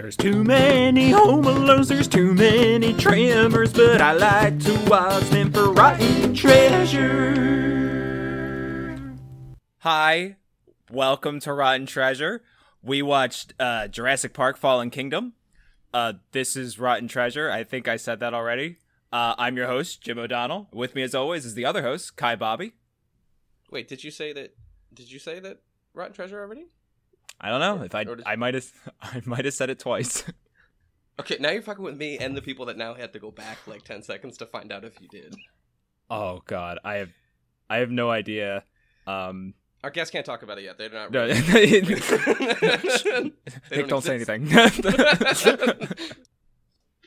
There's too many home there's too many tremors, but I like to watch them for rotten treasure. Hi, welcome to Rotten Treasure. We watched uh, Jurassic Park Fallen Kingdom. Uh, this is Rotten Treasure. I think I said that already. Uh, I'm your host, Jim O'Donnell. With me, as always, is the other host, Kai Bobby. Wait, did you say that? Did you say that Rotten Treasure already? I don't know Or- if I I might have I might have said it twice. Okay, now you're fucking with me and the people that now had to go back like ten seconds to find out if you did. oh God, I have I have no idea. Um, Our guests can't talk about it yet. They're not. no, ready. Nick, They don't say anything.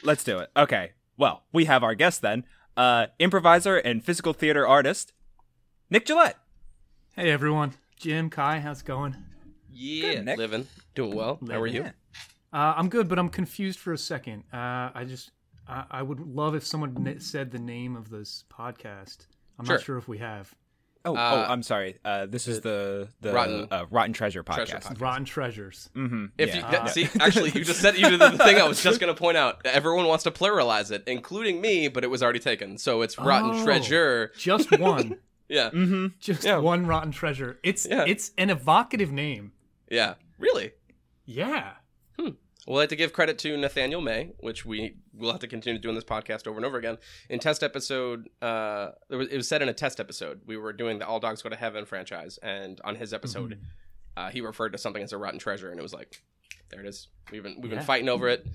Let's do it. Okay. Well, we have our guest then, uh, improviser and physical theater artist, Nick Gillette. Hey everyone, Jim, Kai, how's it going? Yeah, Good, Nick. living, doing well. How are you? Yeah. Uh, I'm good, but I'm confused for a second. Uh, I just, I, I would love if someone n- said the name of this podcast. I'm Sure. not sure if we have. Oh, Uh, oh, I'm sorry. Uh, this is the the Rotten- uh, Rotten Treasure podcast. Treasure podcast. Rotten Treasures. Mm-hmm. If yeah. you that- Uh, see, actually, you just said you did the thing I was just gonna point out. Everyone wants to pluralize it, including me, but it was already taken. So it's Rotten Oh. Treasure. Just one. Yeah, mm-hmm. just Yeah. one Rotten Treasure. It's Yeah. it's an evocative name. Yeah, really. Yeah. Hmm. We'll have to give credit to Nathaniel May, which we will have to continue doing this podcast over and over again. In test episode, uh, it was, it was said in a test episode. We were doing the All Dogs Go to Heaven franchise, and on his episode, Mm-hmm. uh, he referred to something as a rotten treasure, and it was like, there it is. We've been we've Yeah. been fighting over it.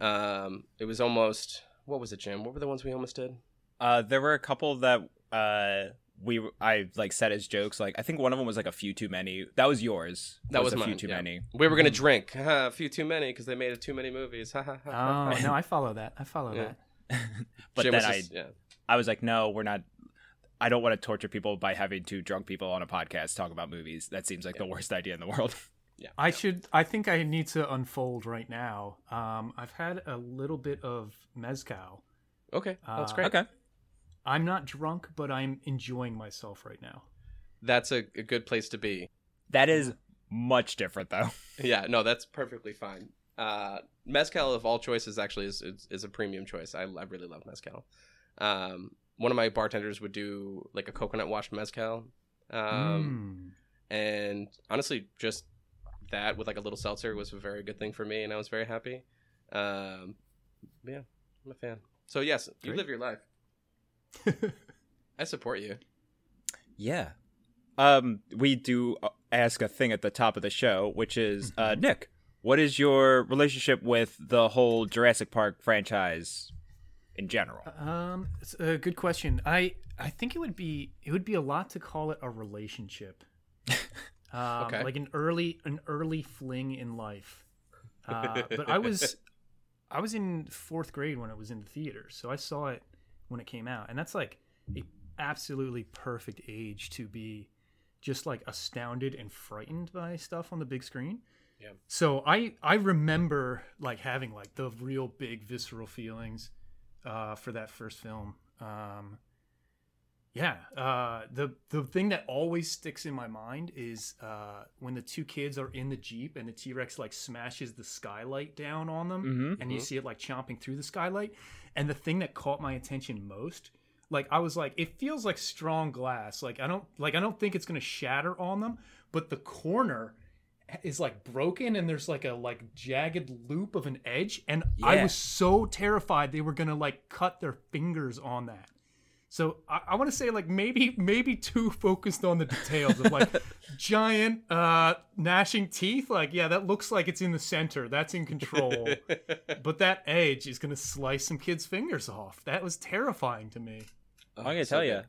Um, it was almost what was it, Jim? What were the ones we almost did? Uh, there were a couple that uh we I like said as jokes. Like I think one of them was like a few too many. That was yours. That was a mine, few too yeah. many. We were gonna Mm-hmm. drink a few too many because they made it too many movies. Ha, ha, ha, ha, Oh no, I follow that. I follow Yeah. that. But Jim then was I yeah. I was like, no, we're not. I don't want to torture people by having two drunk people on a podcast talk about movies. That seems like the worst idea in the world. Yeah. I should. I think I need to unfold right now. Um, I've had a little bit of mezcal. Okay, that's Uh, great. okay. I'm not drunk, but I'm enjoying myself right now. That's a, a good place to be. That is much different though. Yeah, no, that's perfectly fine. Uh, mezcal of all choices actually is, is is a premium choice. I, I really love mezcal. Um, one of my bartenders would do like a coconut washed mezcal, um, Mm. and honestly, just that with like a little seltzer was a very good thing for me, and I was very happy. Um, yeah, I'm a fan. So yes, you Great. live your life. I support you. Yeah. Um, we do uh, ask a thing at the top of the show, which is uh, Nick. What is your relationship with the whole Jurassic Park franchise in general? Um, it's a good question. I I think it would be it would be a lot to call it a relationship. Um, Okay. Like an early an early fling in life. Uh, but I was I was in fourth grade when it was in the theater, so I saw it when it came out, and that's like a absolutely perfect age to be just like astounded and frightened by stuff on the big screen. Yeah. So I I remember like having like the real big visceral feelings uh, for that first film. Um, yeah, uh, the the thing that always sticks in my mind is uh, when the two kids are in the jeep and the T Rex like smashes the skylight down on them, Mhm. and you see it like chomping through the skylight. And the thing that caught my attention most, like I was like, it feels like strong glass. Like I don't like I don't think it's gonna shatter on them, but the corner is like broken and there's like a like jagged loop of an edge and i was so terrified they were gonna like cut their fingers on that so i, I want to say like maybe maybe too focused on the details of like giant uh gnashing teeth. Like yeah that looks like it's in the center. That's in control. But that edge is gonna slice some kids fingers off. That was terrifying to me. I'm gonna Oh, So tell you.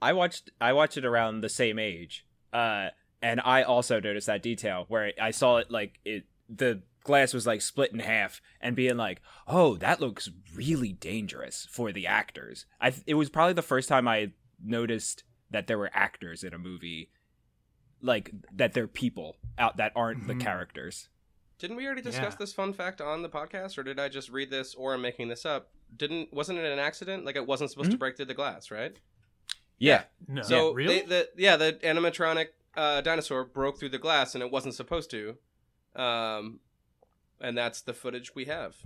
I watched I watched it around the same age, uh, and I also noticed that detail where I saw it like it the glass was like split in half and being like, oh, that looks really dangerous for the actors. I it was probably the first time I noticed that there were actors in a movie, like that they're people out that aren't the Mhm. characters. Didn't we already discuss Yeah. this fun fact on the podcast, or did I just read this, or I'm making this up? Didn't wasn't it an accident? Like it wasn't supposed to Mhm. break through the glass, right? Yeah, no So really they, the yeah, the animatronic uh, dinosaur broke through the glass, and it wasn't supposed to. Um, and that's the footage we have.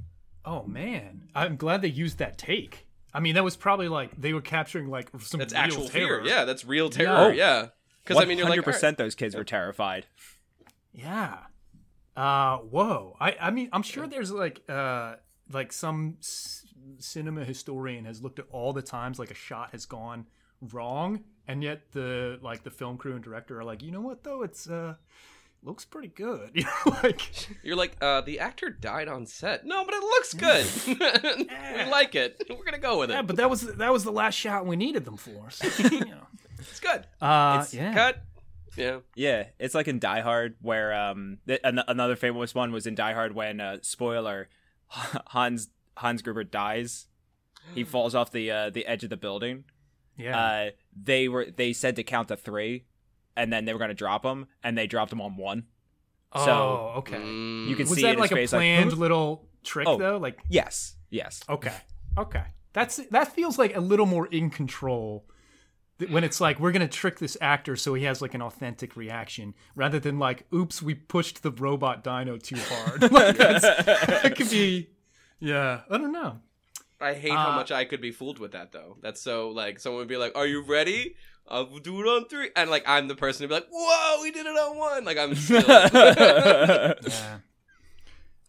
Oh man, I'm glad they used that take. I mean, that was probably like they were capturing like some That's real actual terror. fear. Yeah, that's real terror. Yeah. Yeah. Because I mean, you're like, hundred all percent those kids were terrified. Yeah. Uh, whoa. I, I mean, I'm sure there's like, uh, like some c- cinema historian has looked at all the times like a shot has gone wrong, and yet the like the film crew and director are like, you know what though, it's uh, looks pretty good. You know, like you're like, uh, the actor died on set. No, but it looks good. we like it. We're gonna go with it. yeah, but that was that was the last shot we needed them for. So, you know. it's good. Uh, It's yeah. Cut. Yeah. Yeah, it's like in Die Hard, where um, th- an- another famous one was in Die Hard when uh, spoiler, Hans Hans Gruber dies. He falls off the uh, the edge of the building. Yeah. Uh, they were they said to count to three, and then they were gonna drop him, and they dropped him on one. so- oh, okay. Mm. You can Was see that like a face, like, planned "Huh?" little trick Oh. though? Like Yes, yes. Okay. Okay. That's that feels like a little more in control when it's like we're gonna trick this actor so he has like an authentic reaction rather than like oops we pushed the robot dino too hard like that's, that could be yeah i don't know I hate how Uh, much I could be fooled with that though. That's so like someone would be like, "Are you ready? I'll do it on three. and like I'm the person to be like, "Whoa, we did it on one!" Like I'm still. yeah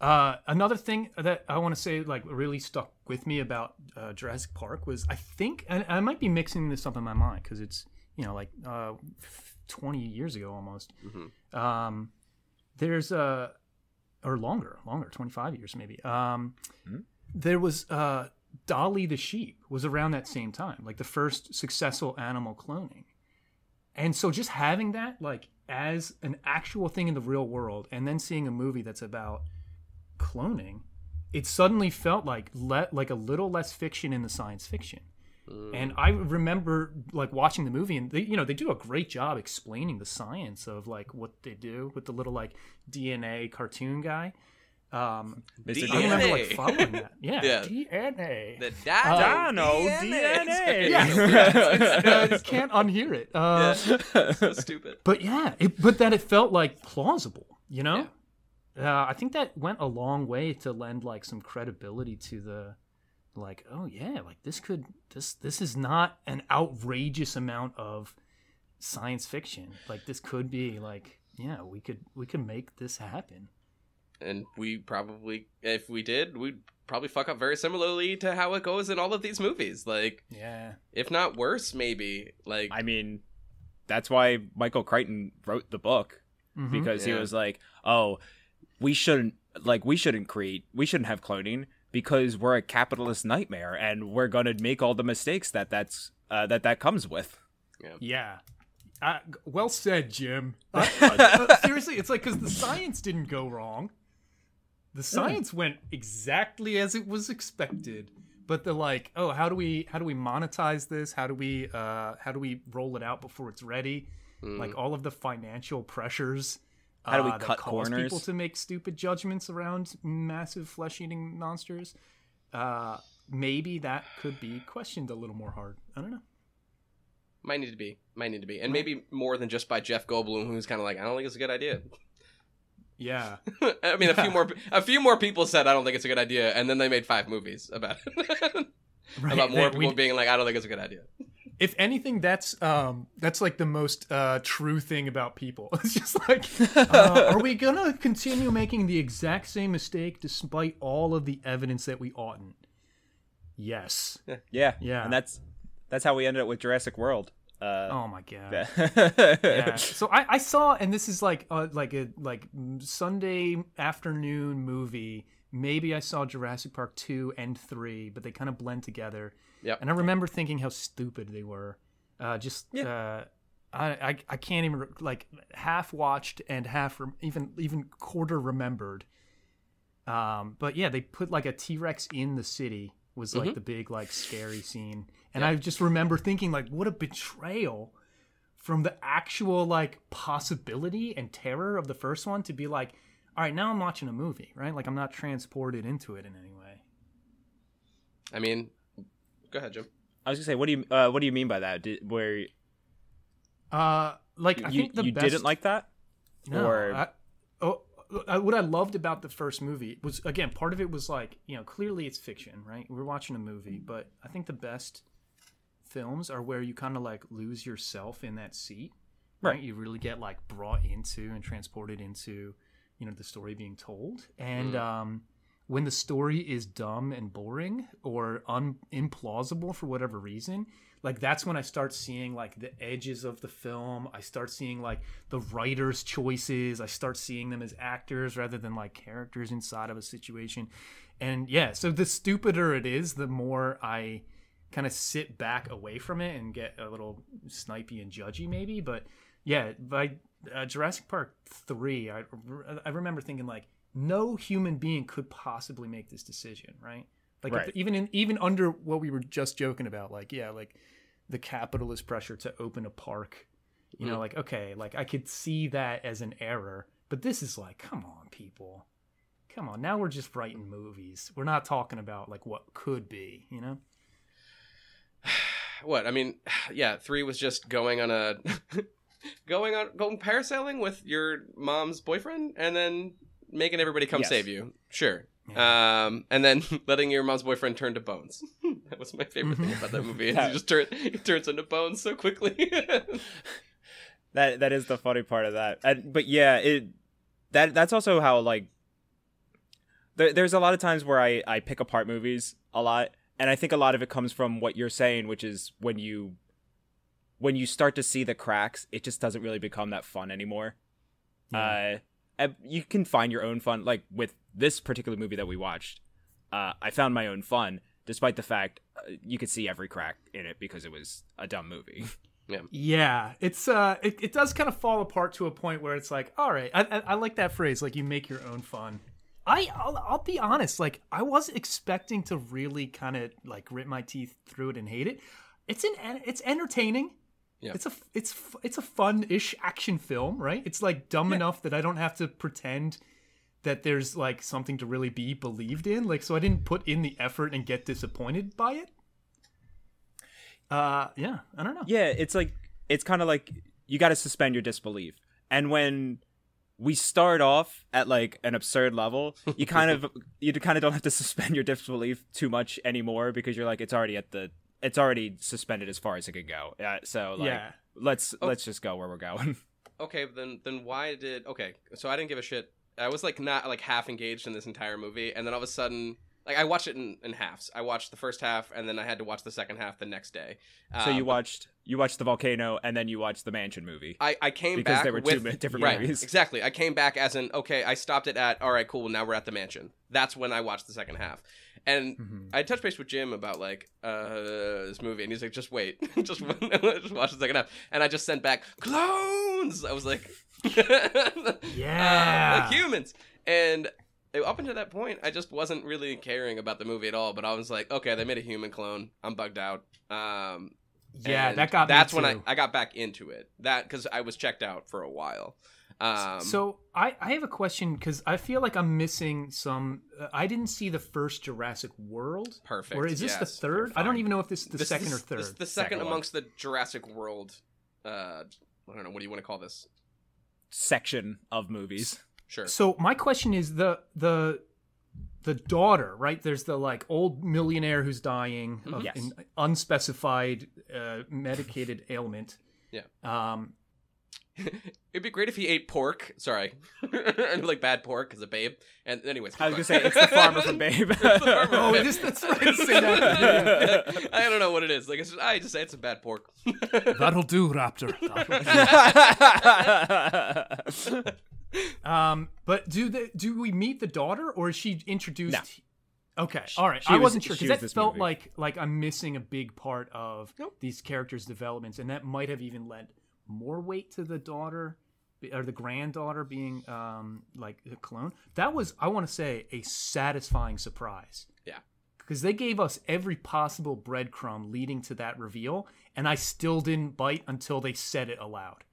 uh, another thing that I want to say, like, really stuck with me about uh, Jurassic Park was I think, and I might be mixing this up in my mind because it's, you know, like uh, 20 years ago almost. Mhm. Um, there's a, or longer, longer, 25 years maybe. Um, Mhm. There was uh, Dolly the sheep was around that same time, like the first successful animal cloning. And so just having that like as an actual thing in the real world and then seeing a movie that's about cloning, it suddenly felt like let like a little less fiction in the science fiction. Mm. And I remember like watching the movie and they you know they do a great job explaining the science of like what they do with the little like DNA cartoon guy. Um Mr. I remember like following that. Yeah. Yeah. DNA. the Uh, Dino DNA. DNA. yeah, it's, uh, you can't unhear it. Uh, so stupid. but yeah, it, but that it felt like plausible, you know. Uh, I think that went a long way to lend like some credibility to the, like, oh yeah, like this could this this is not an outrageous amount of science fiction. Like this could be like, yeah, we could we could make this happen. And we probably, if we did, we'd probably fuck up very similarly to how it goes in all of these movies. Like, Yeah, if not worse, maybe. Like, I mean, that's why Michael Crichton wrote the book Mhm. because he was like, "Oh, we shouldn't like we shouldn't create we shouldn't have cloning because we're a capitalist nightmare and we're gonna make all the mistakes that that's uh, that that comes with." Yeah. Uh, well said, Jim. Uh, uh, seriously, it's like because the science didn't go wrong. The science went exactly as it was expected. But the like, oh, how do we how do we monetize this? How do we uh, how do we roll it out before it's ready? mm, Like all of the financial pressures. How do we uh, cut corners? People to make stupid judgments around massive flesh-eating monsters. Uh, maybe that could be questioned a little more hard. I don't know. might need to be, might need to be, and maybe more than just by Jeff Goldblum, who's kind of like, I don't think it's a good idea. Yeah. I mean, a few more, a few more people said, I don't think it's a good idea, and then they made five movies about it. Right. about more that we- people being like, I don't think it's a good idea. if anything that's um that's like the most uh true thing about people it's just like uh, are we gonna continue making the exact same mistake despite all of the evidence that we oughtn't yes Yeah, Yeah. and that's that's how we ended up with Jurassic World. Uh, oh my god yeah. yeah so I, I saw and this is like uh, like a like sunday afternoon movie maybe i saw jurassic park 2 and 3 but they kind of blend together Yep. and i remember thinking how stupid they were uh just Yeah. uh I, I i can't even re- like half watched and half rem- even even quarter remembered um but yeah they put like a t-rex in the city was like Mhm. the big like scary scene and i just remember thinking like what a betrayal from the actual like possibility and terror of the first one to be like all right now i'm watching a movie right like i'm not transported into it in any way I mean, go ahead, Jim. I was gonna say, what do you uh, what do you mean by that? Did, where uh like i you, think the you best didn't like that? no, or- I, oh uh, what I loved about the first movie was again part of it was like you know clearly it's fiction, right? We're watching a movie, but I think the best films are where you kind of like lose yourself in that seat, right? Right. You really get like brought into and transported into you know the story being told, and um, when the story is dumb and boring or un- implausible for whatever reason like that's when i start seeing like the edges of the film. I start seeing like the writers choices. I start seeing them as actors rather than like characters inside of a situation. And yeah so the stupider it is the more i kind of sit back away from it and get a little snipey and judgy maybe but yeah by uh, jurassic park 3 I, I remember thinking like no human being could possibly make this decision right? Like if- even in even under what we were just joking about like yeah like the capitalist pressure to open a park you know like okay like i could see that as an error but this is like come on people. Come on now we're just writing movies. We're not talking about like what could be you know what I mean, yeah, three was just going on a going on going parasailing with your mom's boyfriend, and then making everybody come Yes. save you. Sure. Yeah. Um, and then letting your mom's boyfriend turn to bones. that was my favorite thing Mhm. about that movie. Is Yeah. he just turn he turns into bones so quickly. that that is the funny part of that and, but yeah it that that's also how like there, there's a lot of times where i i pick apart movies a lot and i think a lot of it comes from what you're saying which is when you when you start to see the cracks it just doesn't really become that fun anymore. Uh uh, you can find your own fun like with this particular movie that we watched uh i found my own fun despite the fact uh, you could see every crack in it because it was a dumb movie. Yeah, it's uh, it, it does kind of fall apart to a point where it's like, all right, I, I, I like that phrase, like you make your own fun. I I'll, I'll be honest, like I was expecting to really kind of like grit my teeth through it and hate it. It's an it's entertaining. Yeah. It's a it's it's a fun-ish action film, right? It's like dumb enough that I don't have to pretend that there's like something to really be believed in. Like so I didn't put in the effort and get disappointed by it. Uh yeah, I don't know. yeah it's like it's kind of like you got to suspend your disbelief and when we start off at like an absurd level you kind of you kind of don't have to suspend your disbelief too much anymore because you're like it's already at the it's already suspended as far as it can go uh, so like Yeah. let's Oh. let's just go where we're going okay, then then why did okay? So I didn't give a shit. I was like not like half engaged in this entire movie, and then all of a sudden, like I watched it in, in halves. I watched the first half, and then I had to watch the second half the next day. so Uh, you but watched you watched the volcano and then you watched the mansion movie I, I came because back they were two with, mi- different right, movies Exactly. I came back as an okay. I stopped it at all right. Cool. Now we're at the mansion. That's when I watched the second half, and Mhm. I touched base with Jim about like uh this movie, and he's like, just wait, just just watch the second half, and I just sent back clones. I was like, Yeah. like humans, and up until that point, I just wasn't really caring about the movie at all. But I was like, okay, they made a human clone. I'm bugged out. Um, Yeah, that got me that's when I, too. I got back into it. That because I was checked out for a while. Um, so I, I have a question because I feel like I'm missing some. Uh, I didn't see the first Jurassic World. perfect. Or is this the third? I don't even know if this is the This second is- or third. This is the second, Second one. amongst the Jurassic World. Uh, I don't know. What do you want to call this? section of movies Sure. So my question is the the the daughter, right? There's the like old millionaire who's dying of Yes. an unspecified uh, medicated ailment. Yeah. Um, It'd be great if he ate pork. Sorry, like bad pork as a babe. And anyways, i was gonna say it's the farmer from babe farmer oh, from this, that's right. Say that. Yeah, yeah. I don't know what it is. Like it's just, I just say it's some bad pork. That'll do, Raptor. That'll do. Um, but do the do we meet the daughter or is she introduced? No. Okay, all right. she I was- wasn't sure because that felt movie. like like I'm missing a big part of Nope. these characters' developments, and that might have even led more weight to the daughter or the granddaughter being um like a clone. That was I want to say a satisfying surprise. Yeah. Because they gave us every possible breadcrumb leading to that reveal, and I still didn't bite until they said it aloud.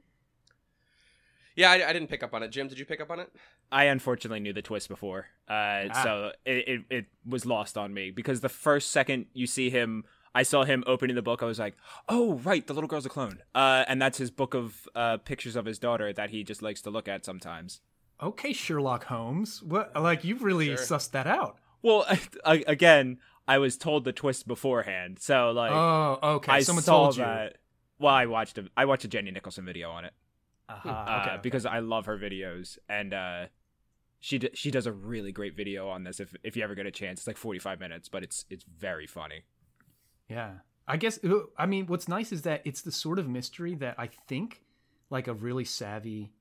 Yeah, I, I didn't pick up on it. Jim, did you pick up on it? I unfortunately knew the twist before, uh, Ah. so it, it it was lost on me because the first second you see him, I saw him opening the book. I was like, "Oh, right, the little girl's a clone," uh, and that's his book of uh, pictures of his daughter that he just likes to look at sometimes. okay, Sherlock Holmes. What? Like you've really Sure. sussed that out. Well, I, again, I was told the twist beforehand, so like oh, okay. I Someone saw told you. that. Well, I watched a I watched a Jenny Nicholson video on it Aha, uh, okay, okay. because I love her videos, and uh, she d- she does a really great video on this. If if you ever get a chance, it's like forty five minutes, but it's it's very funny. Yeah. I guess I mean what's nice is that it's the sort of mystery that I think like a really savvy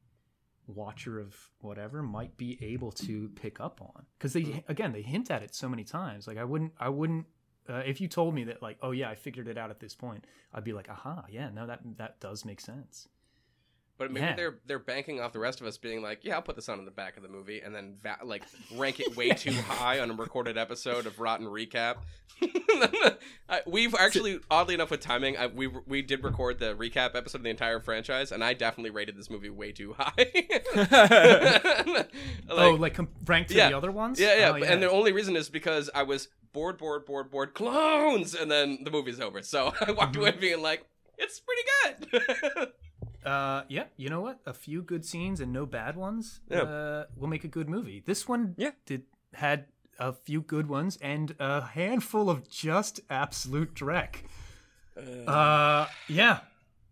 watcher of whatever might be able to pick up on cuz they again they hint at it so many times like I wouldn't I wouldn't uh, if you told me that like oh yeah I figured it out at this point I'd be like aha yeah no that that does make sense. But maybe Yeah. they're they're banking off the rest of us being like, yeah, I'll put this on in the back of the movie, and then va- like rank it way too high on a recorded episode of Rotten Recap. We've actually, oddly enough, with timing, I, we we did record the recap episode of the entire franchise, and I definitely rated this movie way too high. Oh, like, oh like com- ranked to yeah. the other ones? yeah, yeah, Oh, but- and the only reason is because I was bored, bored, bored, bored, clones, and then the movie's over. So I walked away being like, it's pretty good. Uh, yeah, you know what? A few good scenes and no bad ones Yeah. uh, will make a good movie. This one Yeah. did had a few good ones and a handful of just absolute dreck. Uh, yeah,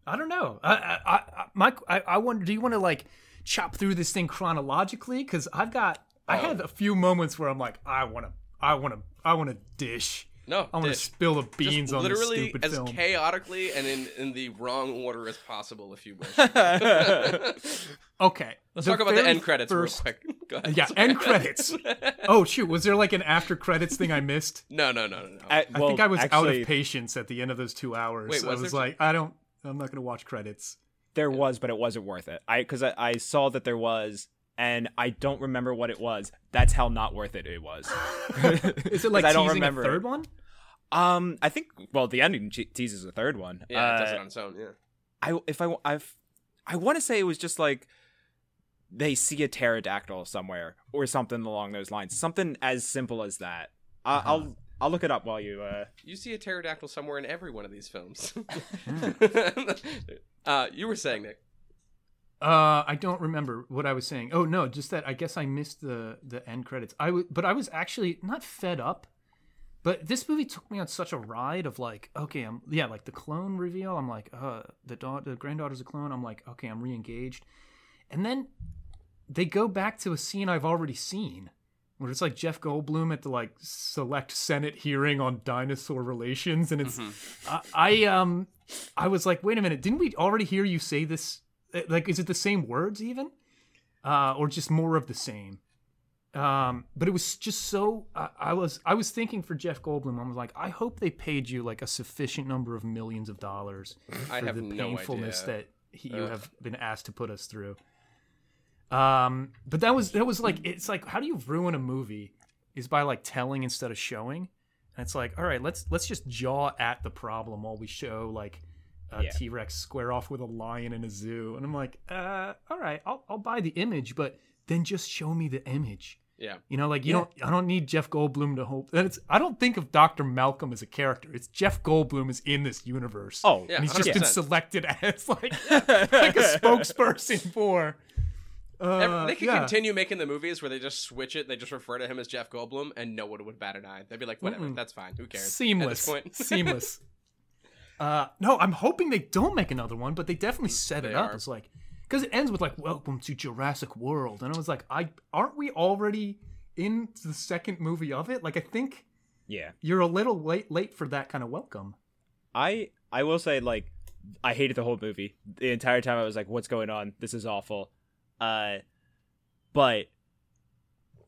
I don't know. I, I, I, Mike, I, I wonder. Do you want to like chop through this thing chronologically? Because I've got, I Oh. had a few moments where I'm like, I want to, I want to, I want to dish. No, I want to spill the Just beans on this literally stupid as film. chaotically and in, in the wrong order as possible, if you wish. okay, Let's talk about the end credits first- real quick. Go ahead. Yeah, end credits. Oh shoot, was there like an after credits thing I missed? No, no, no, no, no. I, I think I was out of patience at the end of those two hours. Wait, I was was there- like, I don't, I'm not gonna watch credits. There was, but it wasn't worth it. I because I, I saw that there was, and I don't remember what it was. That's how not worth it it was. Is it like I don't teasing remember a third one? Um, I think well, the ending teases a third one. yeah, it does Uh, it on its own. Yeah. I if I I've I want to say it was just like they see a pterodactyl somewhere or something along those lines. Something as simple as that. I, Uh-huh. I'll I'll look it up while you. uh You see a pterodactyl somewhere in every one of these films. Hmm. uh, you were saying, Nick. Uh, I don't remember what I was saying. Oh no, just that I guess I missed the the end credits. I w- but I was actually not fed up. But this movie took me on such a ride of like, okay, I'm yeah, like the clone reveal. I'm like, uh, the da- the granddaughter's a clone. I'm like, okay, I'm re-engaged, and then they go back to a scene I've already seen, where it's like Jeff Goldblum at the like select Senate hearing on dinosaur relations, and it's I, I um I was like, wait a minute, didn't we already hear you say this? Uh, Like, is it the same words even, uh, or just more of the same? Um, but it was just so. I I was I was thinking for Jeff Goldblum, I was like, I hope they paid you like a sufficient number of millions of dollars for the no painfulness idea. that he, you have been asked to put us through. Um, but that was that was like it's like how do you ruin a movie is by like telling instead of showing, and it's like all right let's let's just jaw at the problem while we show like a Yeah. T Rex square off with a lion in a zoo, and I'm like uh all right I'll I'll buy the image, but then just show me the image. Yeah. You know, like you Yeah. don't. I don't need Jeff Goldblum to hope. And it's. I don't think of Doctor Malcolm as a character. It's Jeff Goldblum is in this universe. Oh, Yeah, and he's just been selected as like like a spokesperson for. Uh, they could yeah. continue making the movies where they just switch it. They just refer to him as Jeff Goldblum, and no one would bat an eye. They'd be like, "Whatever, Mm-mm. that's fine. Who cares?" Seamless. At this point, Seamless. Uh, no, I'm hoping they don't make another one, but they definitely set it up. are. It's like because it ends with like "Welcome to Jurassic World," and I was like, I aren't we already in the second movie of it? Like, I think yeah. you're a little late late for that kind of welcome. I I will say like I hated the whole movie. The entire time I was like, "What's going on? This is awful." Uh, but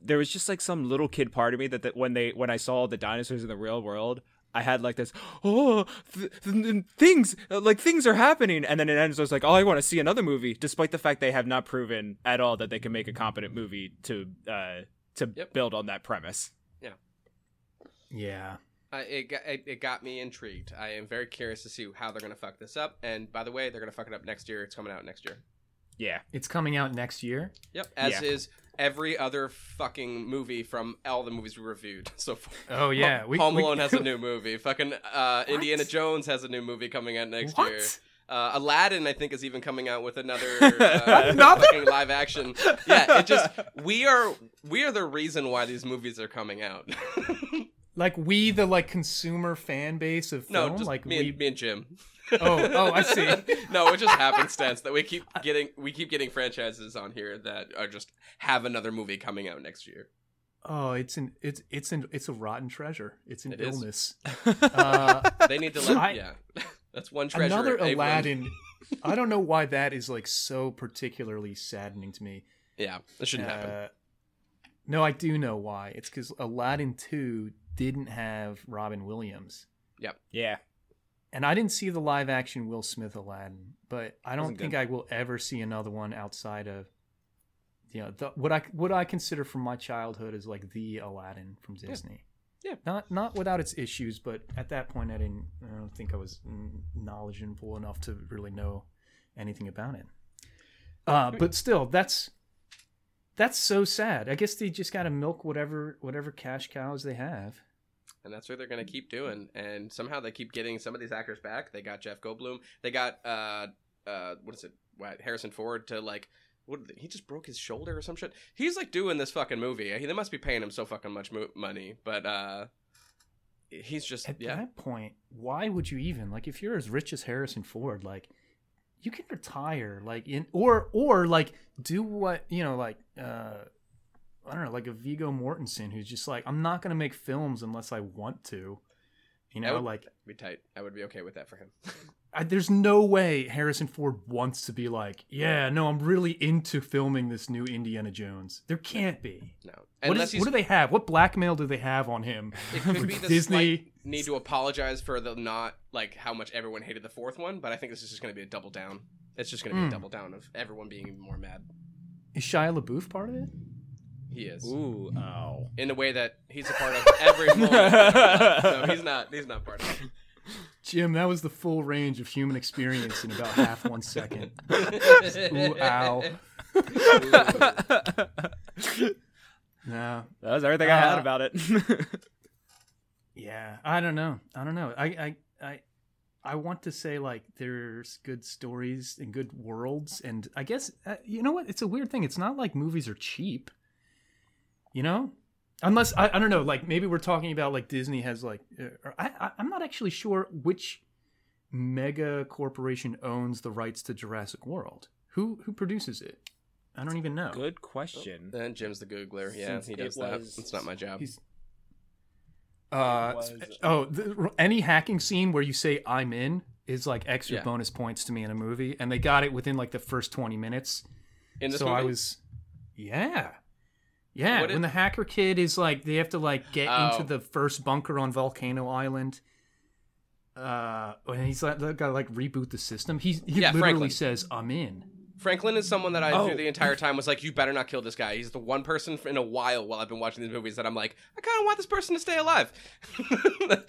there was just like some little kid part of me that, that when they when I saw the dinosaurs in the real world, I had like this oh th- th- things uh, like things are happening, and then it ends. I was like, "Oh, I want to see another movie," despite the fact they have not proven at all that they can make a competent movie to uh to Yep. build on that premise. Yeah. I, it, got, it, it got me intrigued. I am very curious to see how they're gonna fuck this up. And by the way, they're gonna fuck it up next year. It's coming out next year. Yeah, It's coming out next year. Yep, as Yeah. is every other fucking movie from all the movies we reviewed so far. Oh yeah, Home Alone has a new movie. Fucking uh, Indiana Jones has a new movie coming out next What? year. Uh, Aladdin, I think, is even coming out with another uh, fucking live action. Yeah, it just we are we are the reason why these movies are coming out. Like we, the like consumer fan base of no, just like me, we. and, me and Jim. Oh, oh, I see. no, it just happenstance that we keep getting we keep getting franchises on here that are just have another movie coming out next year. Oh, it's an it's it's an it's a rotten treasure. It's an It is. illness. Uh, They need to let I- yeah. That's one treasure. another Aladdin. I don't know why that is like so particularly saddening to me. Yeah, that shouldn't happen. Uh, no, I do know why. It's because Aladdin two didn't have Robin Williams, Yep. Yeah. And I didn't see the live action Will Smith Aladdin, but I don't think good. I will ever see another one outside of. You know, the, what I what I consider from my childhood is like the Aladdin from Disney. Yeah. Not not without its issues, but at that point, I didn't. I don't think I was knowledgeable enough to really know anything about it. Uh, but still, that's that's so sad. I guess they just got to milk whatever whatever cash cows they have. And that's what they're gonna keep doing. And somehow they keep getting some of these actors back. They got Jeff Goldblum. They got uh uh what is it? What Harrison Ford to like. What they- he just broke his shoulder or some shit. He's like doing this fucking movie. He, they must be paying him so fucking much mo- money, but uh, he's just At yeah. that point, why would you even like if you're as rich as Harrison Ford, like you can retire, like in or or like do what you know, like uh I don't know, like a Viggo Mortensen who's just like I'm not gonna make films unless I want to. You know, would like be tight. I would be okay with that for him. I, there's no way Harrison Ford wants to be like, yeah, no, I'm really into filming this new Indiana Jones. There can't be. no, What, is, what do they have? What blackmail do they have on him? It could be the Disney. need to apologize for the not like how much everyone hated the fourth one, but I think this is just going to be a double down. It's just going to be Mm. a double down of everyone being even more mad. Is Shia LaBeouf part of it? He is Ooh. Oh. in the way that he's a part of every moment. no, he's not. He's not part of it. Jim, that was the full range of human experience in about half one second. Ooh, ow. No, That was everything I had Uh, about it. yeah, I don't know. I don't know. I, I, I, I want to say like there's good stories and good worlds, and I guess uh, you know what? It's a weird thing. It's not like movies are cheap. You know, unless I, I don't know. Like maybe we're talking about like Disney has like uh, I, I I'm not actually sure which mega corporation owns the rights to Jurassic World. Who who produces it? I don't even know. Good question. And Jim's the Googler. Yeah, Since he does it that. was- It's not my job. He's uh was- oh the, any hacking scene where you say I'm in is like extra Yeah. bonus points to me in a movie, and they got it within like the first twenty minutes. in this so movie, I was, yeah, yeah. What when it- the hacker kid is like, they have to like get Oh. into the first bunker on Volcano Island. Uh, and he's like, got to like reboot the system. He he Yeah, literally Franklin. says, "I'm in." Franklin is someone that I Oh. through the entire time was like, "You better not kill this guy." He's the one person in a while while I've been watching these movies that I'm like, I kind of want this person to stay alive.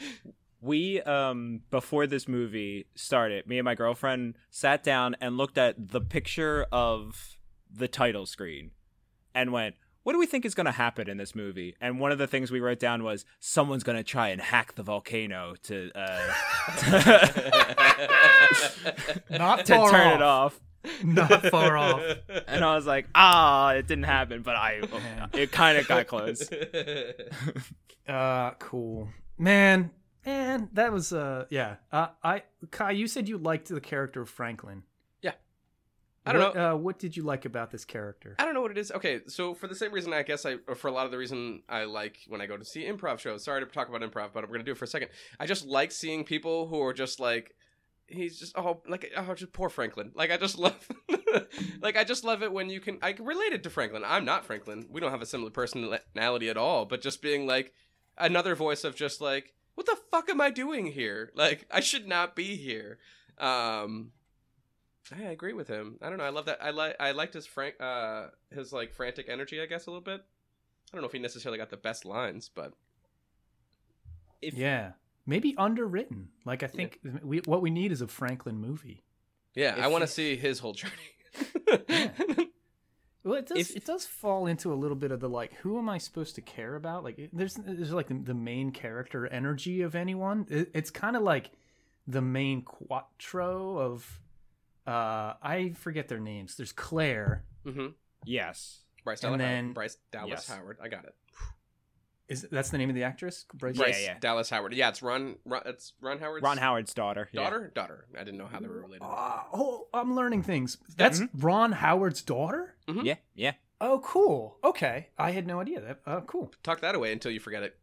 we um before this movie started me and my girlfriend sat down and looked at the picture of the title screen and went what do we think is going to happen in this movie and one of the things we wrote down was someone's going to try and hack the volcano to uh Not to far turn off. it off Not far off. and i was like ah it didn't happen but i it kind of got close Uh, cool, man. Man, that was uh, yeah. Uh, I Kai, you said you liked the character of Franklin. I don't What, know. Uh, what did you like about this character? I don't know what it is. Okay, so for the same reason, I guess I, for a lot of the reason I like when I go to see improv shows. Sorry to talk about improv, but we're gonna do it for a second. I just like seeing people who are just like, he's just oh like oh just poor Franklin. Like I just love, like I just love it when you can I can relate it to Franklin. I'm not Franklin. We don't have a similar personality at all. But just being like another voice of just like, what the fuck am I doing here? Like I should not be here. Um, I agree with him. I don't know. I love that. I like. I liked his frank, uh, his like frantic energy. I guess a little bit. I don't know if he necessarily got the best lines, but if Yeah, maybe underwritten. Like I think we, what we need is a Franklin movie. yeah, If I want to see his whole journey. Well, it does. If- it does fall into a little bit of the like, who am I supposed to care about? Like, there's there's like the main character energy of anyone. It, it's kind of like the main quattro of uh, I forget their names. There's Claire. Mm-hmm. Yes. Bryce Dallas, And Dallas, then- Bryce Dallas Yes. Howard. I got it. Is that's the name of the actress? Bryce? Bryce yeah. Dallas Howard. Yeah, it's Ron. Ron it's Ron Howard's Ron Howard's daughter. yeah. daughter. Daughter. I didn't know how they were related. Uh, oh, I'm learning things. That's Mm-hmm. Ron Howard's daughter. Yeah, yeah. Oh, cool. Okay, I had no idea that. Uh, cool. Talk that away until you forget it.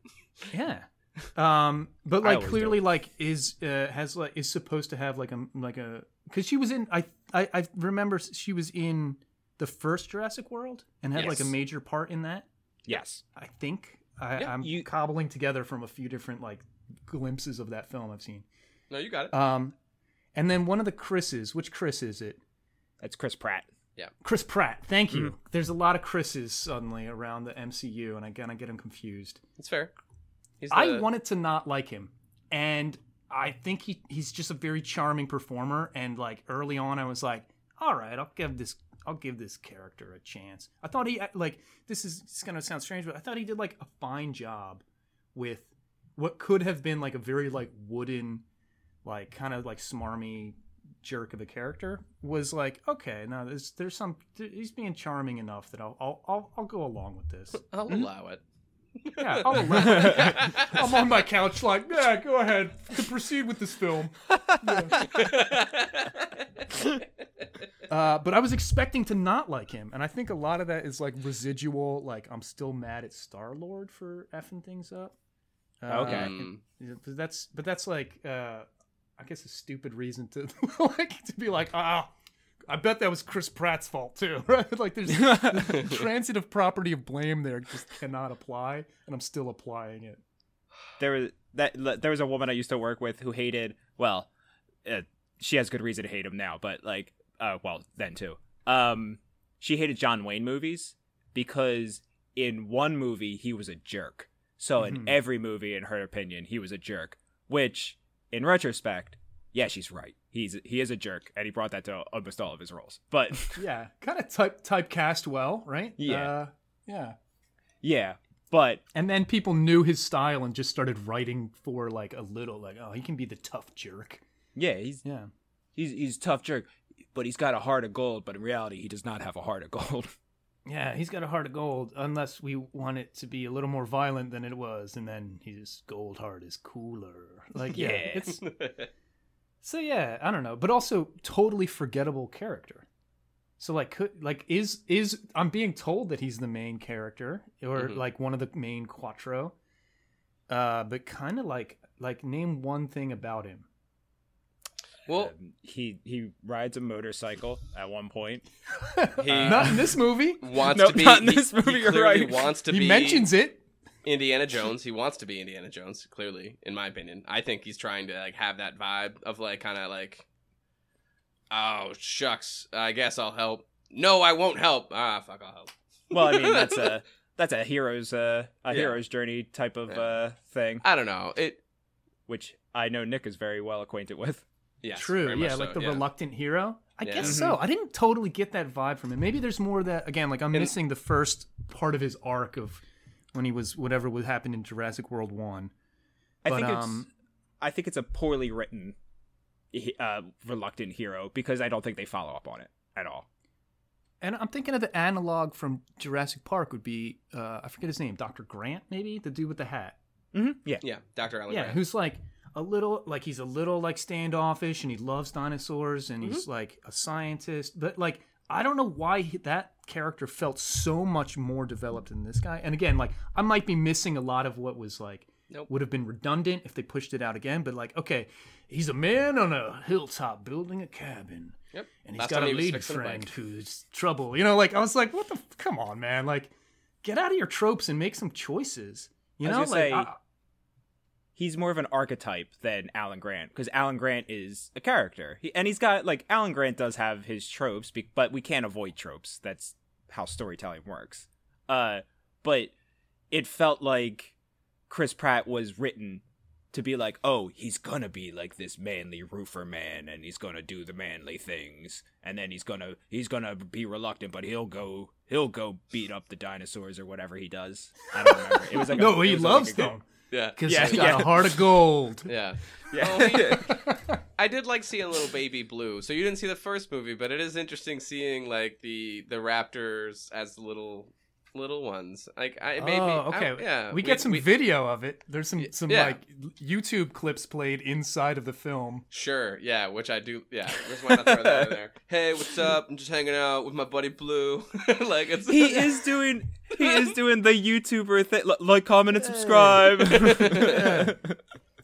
Yeah. Um, but like clearly, like is uh, has like is supposed to have like a like a because she was in I, I I remember she was in the first Jurassic World and had like a major part in that. Yes. I think I, Yeah, I'm you- cobbling together from a few different like glimpses of that film I've seen. No, you got it. Um, and then one of the Chris's. Which Chris is it? That's Chris Pratt. Yeah, Chris Pratt. Thank you. Mm-hmm. There's a lot of Chris's suddenly around the MCU, and again I kind of get them confused. It's fair. He's I wanted to not like him, and I think he he's just a very charming performer. And like early on, I was like, all right, I'll give this I'll give this character a chance. I thought he like this is it's gonna sound strange, but I thought he did like a fine job with what could have been like a very like wooden, like kind of like smarmy jerk of a character was like okay now there's there's some he's being charming enough that I'll I'll I'll, I'll go along with this I'll Mm-hmm. allow it. Yeah I'll allow it. I'm on my couch like yeah go ahead to proceed with this film uh, but I was expecting to not like him and I think a lot of that is like residual like I'm still mad at Star Lord for effing things up uh, Okay. Mm. yeah, but that's but that's like uh I guess a stupid reason to like to be like ah I bet that was Chris Pratt's fault too, right? Like there's the transitive property of blame there just cannot apply, and I'm still applying it. there was that there was a woman I used to work with who hated. Well, uh, she has good reason to hate him now, but like, uh, well, then too. Um, she hated John Wayne movies because in one movie he was a jerk. So in Mhm. every movie, in her opinion, he was a jerk. Which, in retrospect, yeah, she's right. He's he is a jerk, and he brought that to almost all of his roles. But Yeah, kind of type typecast well, right? Yeah. uh, yeah. yeah, but And then people knew his style and just started writing for like a little, like oh, he can be the tough jerk. yeah, he's Yeah. he's he's a tough jerk, but he's got a heart of gold. But in reality, he does not have a heart of gold. Yeah, he's got a heart of gold, unless we want it to be a little more violent than it was, and then his gold heart is cooler. Like, yeah, Yeah. it's so yeah, I don't know, but also totally forgettable character. So like, could like is is I'm being told that he's the main character or Mhm. like one of the main quattro, uh, but kind of like like name one thing about him. well, Um, he he rides a motorcycle at one point. he Not in this movie. wants Nope, to be. not in he- this movie, He, you're right. wants to he be. mentions it. Indiana Jones. He wants to be Indiana Jones. Clearly, in my opinion, I think he's trying to like have that vibe of like kind of like, oh shucks, I guess I'll help. No, I won't help. Ah, fuck, I'll help. Well, I mean that's a that's a hero's uh, a Yeah. hero's journey type of Yeah. uh, thing, I don't know. It. which I know Nick is very well acquainted with. Yes, True. very Yeah, much like so, the yeah. reluctant hero. I Yeah. guess Mhm. so. I didn't totally get that vibe from him. Maybe there's more that again, like I'm And- missing the first part of his arc of when he was whatever would happen in Jurassic World 1. I But, think it's um, I think it's a poorly written uh, reluctant hero because I don't think they follow up on it at all. And I'm thinking of the analog from Jurassic Park would be uh, I forget his name, Dr. Grant maybe, the dude with the hat. Mm-hmm. Yeah, Yeah, Doctor Alan yeah, Grant. who's like a little like he's a little like standoffish and he loves dinosaurs and Mm-hmm. he's like a scientist but like i don't know why he, that character felt so much more developed than this guy. And again like i might be missing a lot of what was like Nope. would have been redundant if they pushed it out again but like okay he's a man on a hilltop building a cabin. Yep. and he's Last got a he was lady a friend who's trouble. You know like i was like what the f- come on man. Like get out of your tropes and make some choices. You know like say- I- he's more of an archetype than Alan Grant because Alan Grant is a character, he, and he's got like Alan Grant does have his tropes, be- but we can't avoid tropes. That's how storytelling works. Uh, but it felt like Chris Pratt was written to be like, oh, he's gonna be like this manly roofer man, and he's gonna do the manly things, and then he's gonna he's gonna be reluctant, but he'll go he'll go beat up the dinosaurs or whatever he does. I don't remember. It was like no it he loves ago. them Yeah. because Yeah, he's got yeah. a heart of gold. Yeah. Yeah. Oh, he- I did like seeing little baby blue. So you didn't see the first movie, but it is interesting seeing like the the raptors as little little ones. Like I maybe oh, okay. I, yeah. we get some we- video of it. There's some some yeah. like YouTube clips played inside of the film. Sure, yeah, which I do. Yeah, just why not throw that in there? Hey, what's up? I'm just hanging out with my buddy Blue. like it's he is doing he is doing the YouTuber thing. Like, comment, and subscribe.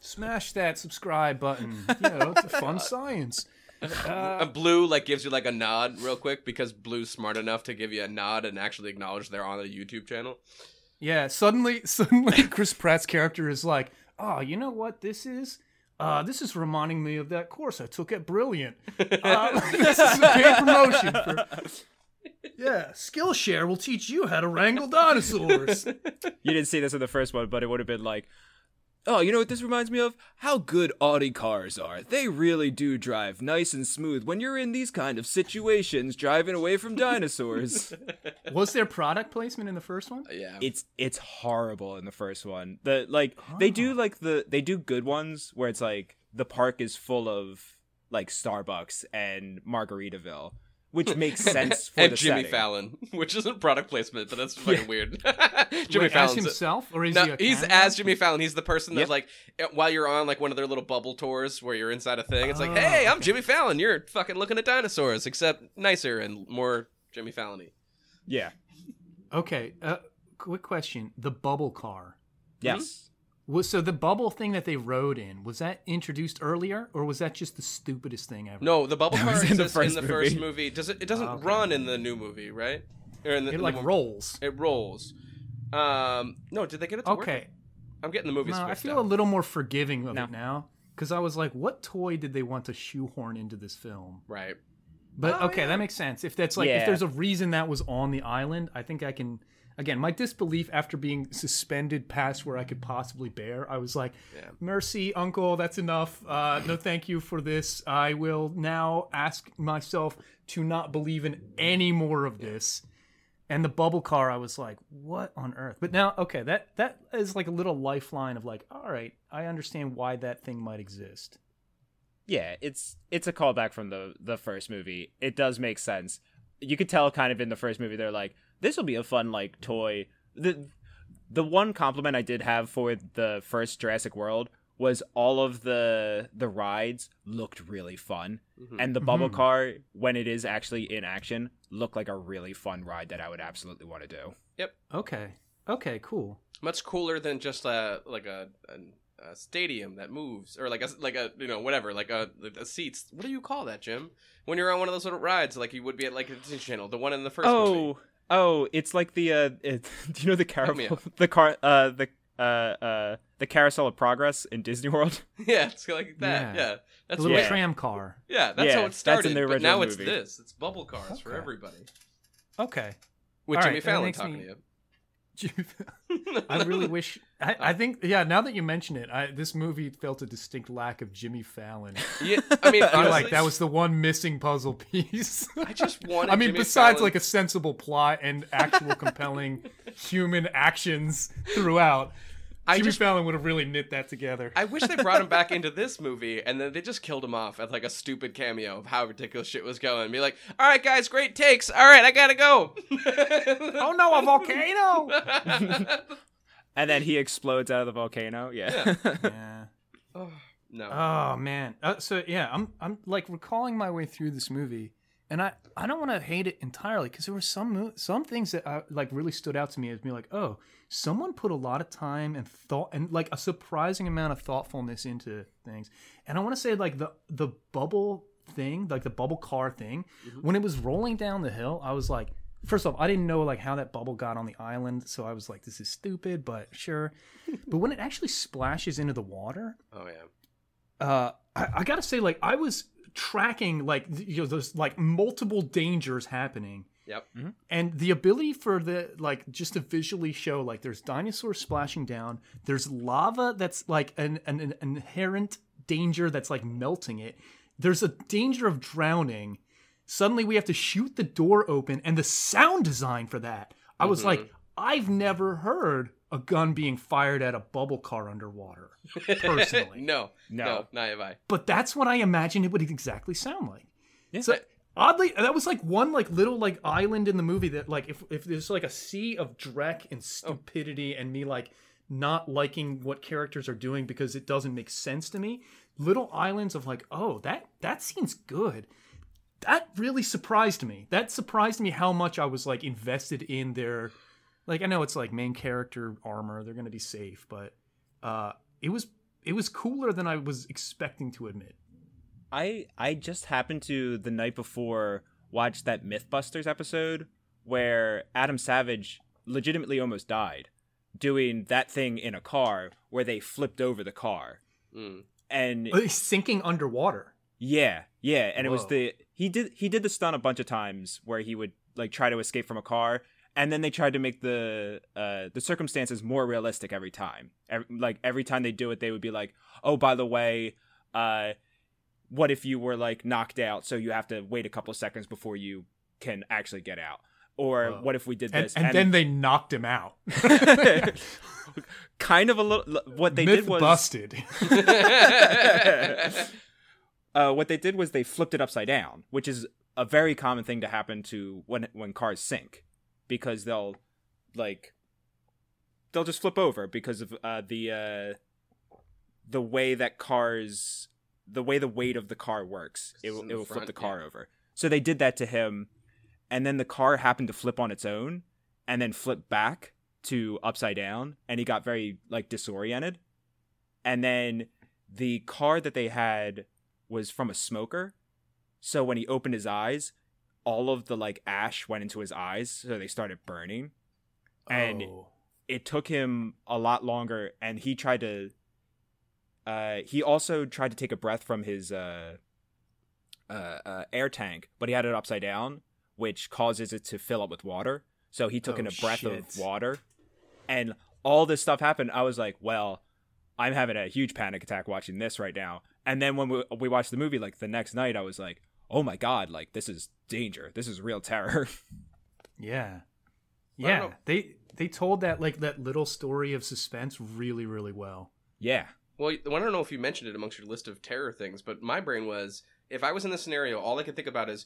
Smash that subscribe button. You know, it's a fun science. Uh, Blue like gives you like a nod real quick because Blue's smart enough to give you a nod and actually acknowledge they're on a YouTube channel. yeah, suddenly suddenly Chris Pratt's character is like, "Oh, you know what this is? Uh, this is reminding me of that course I took at Brilliant. Uh, this is a paid promotion for." Yeah, Skillshare will teach you how to wrangle dinosaurs. you didn't see this in the first one, but it would have been like, oh, you know what this reminds me of? How good Audi cars are. They really do drive nice and smooth when you're in these kind of situations, driving away from dinosaurs. Was there product placement in the first one? Uh, yeah, it's it's horrible in the first one. The like they do like the they do good ones where it's like the park is full of like Starbucks and Margaritaville, which makes sense for and the Jimmy setting. Fallon, which isn't product placement, but that's fucking weird. Jimmy Wait, as Fallon's himself, or is No, he? A he's cameo? as Jimmy Fallon. He's the person Yep. that's like eh, while you're on like one of their little bubble tours where you're inside a thing. It's like, Oh. hey, I'm Jimmy Fallon. You're fucking looking at dinosaurs, except nicer and more Jimmy Fallon-y. Yeah. Okay, uh, quick question: the bubble car. Yes. Was so the bubble thing that they rode in was that introduced earlier, or was that just the stupidest thing ever? No, the bubble car was in the exists in first the first movie. movie. Does it? It doesn't Okay. run in the new movie, right? Or in the, it in the like rolls. It rolls. Um, no, did they get it to work? Okay, I'm getting the movies. no, I feel up. a little more forgiving of No. it now because I was like, what toy did they want to shoehorn into this film? right. But Oh, okay, yeah. that makes sense. If that's like Yeah. if there's a reason that was on the island, I think I can. Again, my disbelief after being suspended past where I could possibly bear, I was like, Yeah. "Mercy, Uncle, that's enough. Uh, no, thank you for this. I will now ask myself to not believe in any more of this." And the bubble car, I was like, "What on earth?" But now, okay, that that is like a little lifeline of like, all right, I understand why that thing might exist. Yeah, it's it's a callback from the the first movie. It does make sense. You could tell kind of in the first movie they're like, this will be a fun like toy. The the one compliment I did have for the first Jurassic World was all of the the rides looked really fun. Mhm. And the bubble Mhm. car when it is actually in action looked like a really fun ride that I would absolutely want to do. Yep. Okay, okay, cool. Much cooler than just a like a, a, a stadium that moves or like a like a you know whatever like a, a seats. What do you call that, Jim? When you're on one of those little rides like you would be at like a Disney Channel, the one in the first oh, movie. Oh, it's like the uh it, do you know the Help carousel the car uh the uh uh the carousel of progress in Disney World? Yeah, it's like that. Yeah. Yeah, that's a little Yeah. tram car. Yeah, that's Yeah, how it that's in started. the but now original it's this. It's bubble cars for everybody. Okay. With All Jimmy right, Fallon talking me- to you. I really wish. I, I think, yeah. Now that you mention it, I, this movie felt a distinct lack of Jimmy Fallon. Yeah, I mean, I honestly, like that was the one missing puzzle piece. I just wanted. I mean, Jimmy besides Fallon- like a sensible plot and actual compelling human actions throughout, I Jimmy just- Fallon would have really knit that together. I wish they brought him back into this movie, and then they just killed him off at like a stupid cameo of how ridiculous shit was going. Be like, "All right, guys, great takes. All right, I gotta go." oh no, a volcano! And then he explodes out of the volcano. Yeah. yeah. Oh no. Oh man. Uh, so yeah, I'm I'm like recalling my way through this movie, and I I don't want to hate it entirely because there were some mo- some things that uh, like really stood out to me as being like, oh, someone put a lot of time and thought and like a surprising amount of thoughtfulness into things. And I want to say like the the bubble thing, like the bubble car thing, when it was rolling down the hill, I was like. First off, I didn't know like how that bubble got on the island, so I was like, "This is stupid," but sure. but when it actually splashes into the water, oh yeah. uh, I, I gotta say, like I was tracking like you know there's like multiple dangers happening, Yep. Mm-hmm. and the ability for the like just to visually show like there's dinosaurs splashing down, there's lava that's like an, an, an inherent danger that's like melting it. There's a danger of drowning. Suddenly we have to shoot the door open, and the sound design for that, I was like, mm-hmm. I've never heard a gun being fired at a bubble car underwater, personally. no, No. no, not have I. but that's what I imagine it would exactly sound like. Yeah. So oddly, that was like one like little like island in the movie that like if if there's like a sea of dreck and stupidity and me like not liking what characters are doing because it doesn't make sense to me. Little islands of like, oh, that that seems good. That really surprised me. That surprised me how much I was like invested in their like I know it's like main character armor, they're gonna be safe, but uh it was it was cooler than I was expecting to admit. I I just happened to the night before watch that MythBusters episode where Adam Savage legitimately almost died doing that thing in a car where they flipped over the car. Mm. And Oh, sinking underwater. yeah, yeah, and it was the he did he did the stunt a bunch of times where he would like try to escape from a car and then they tried to make the uh the circumstances more realistic every time. Ev like every time they do it they would be like, "Oh, by the way, uh what if you were like knocked out so you have to wait a couple of seconds before you can actually get out?" Or Whoa. what if we did And, this and then they knocked him out. kind of a little what they Myth did was busted. uh, what they did was they flipped it upside down, which is a very common thing to happen to when when cars sink, because they'll like they'll just flip over because of uh, the uh, the way that cars the way the weight of the car works. It will it will flip the car yeah. over. So they did that to him, and then the car happened to flip on its own, and then flip back to upside down, and he got very like disoriented, and then the car that they had was from a smoker. So when he opened his eyes, all of the like ash went into his eyes, so they started burning. And Oh. it took him a lot longer and he tried to uh he also tried to take a breath from his uh uh, uh air tank, but he had it upside down, which causes it to fill up with water. So he took in Oh, a breath shit. of water and all this stuff happened. I was like, well, I'm having a huge panic attack watching this right now. And then when we, we watched the movie, like the next night, I was like, oh my God, like this is danger. This is real terror. Yeah. Yeah. They they told that like that little story of suspense really, really well. yeah. Well, I don't know if you mentioned it amongst your list of terror things, but my brain was if I was in this scenario, all I could think about is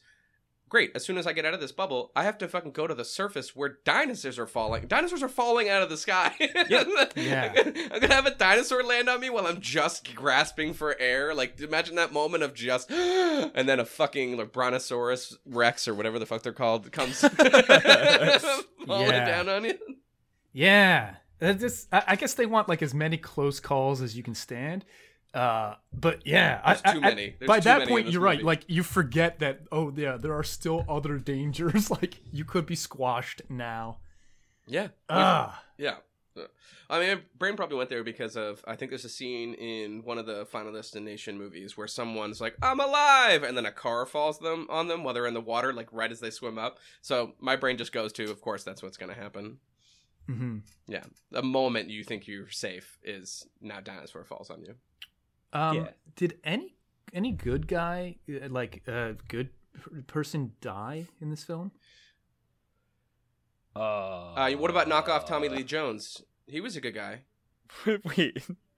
great, as soon as I get out of this bubble, I have to fucking go to the surface where dinosaurs are falling. Dinosaurs are falling out of the sky. Yeah. Yeah. I'm gonna have a dinosaur land on me while I'm just grasping for air. Like, imagine that moment of just, and then a fucking like, brontosaurus rex or whatever the fuck they're called comes falling Yeah. down on you. Yeah. That just, I, guess they want like as many close calls as you can stand. Uh, but yeah, I- I- too I- many. There's by that point, you're right. Like you forget that. Oh yeah, there are still other dangers. like you could be squashed now. Yeah. Ah. Yeah. Uh, I mean, my brain probably went there because of I think there's a scene in one of the Final Destination movies where someone's like, "I'm alive," and then a car falls them on them while they're in the water, like right as they swim up. So my brain just goes to, of course, that's what's going to happen. Hmm Yeah, the moment you think you're safe is now dinosaur falls on you. Um, Yeah. Did any any good guy uh, like uh, good person die in this film? Uh, Uh, what about knockoff Tommy Lee Jones? He was a good guy. Wait.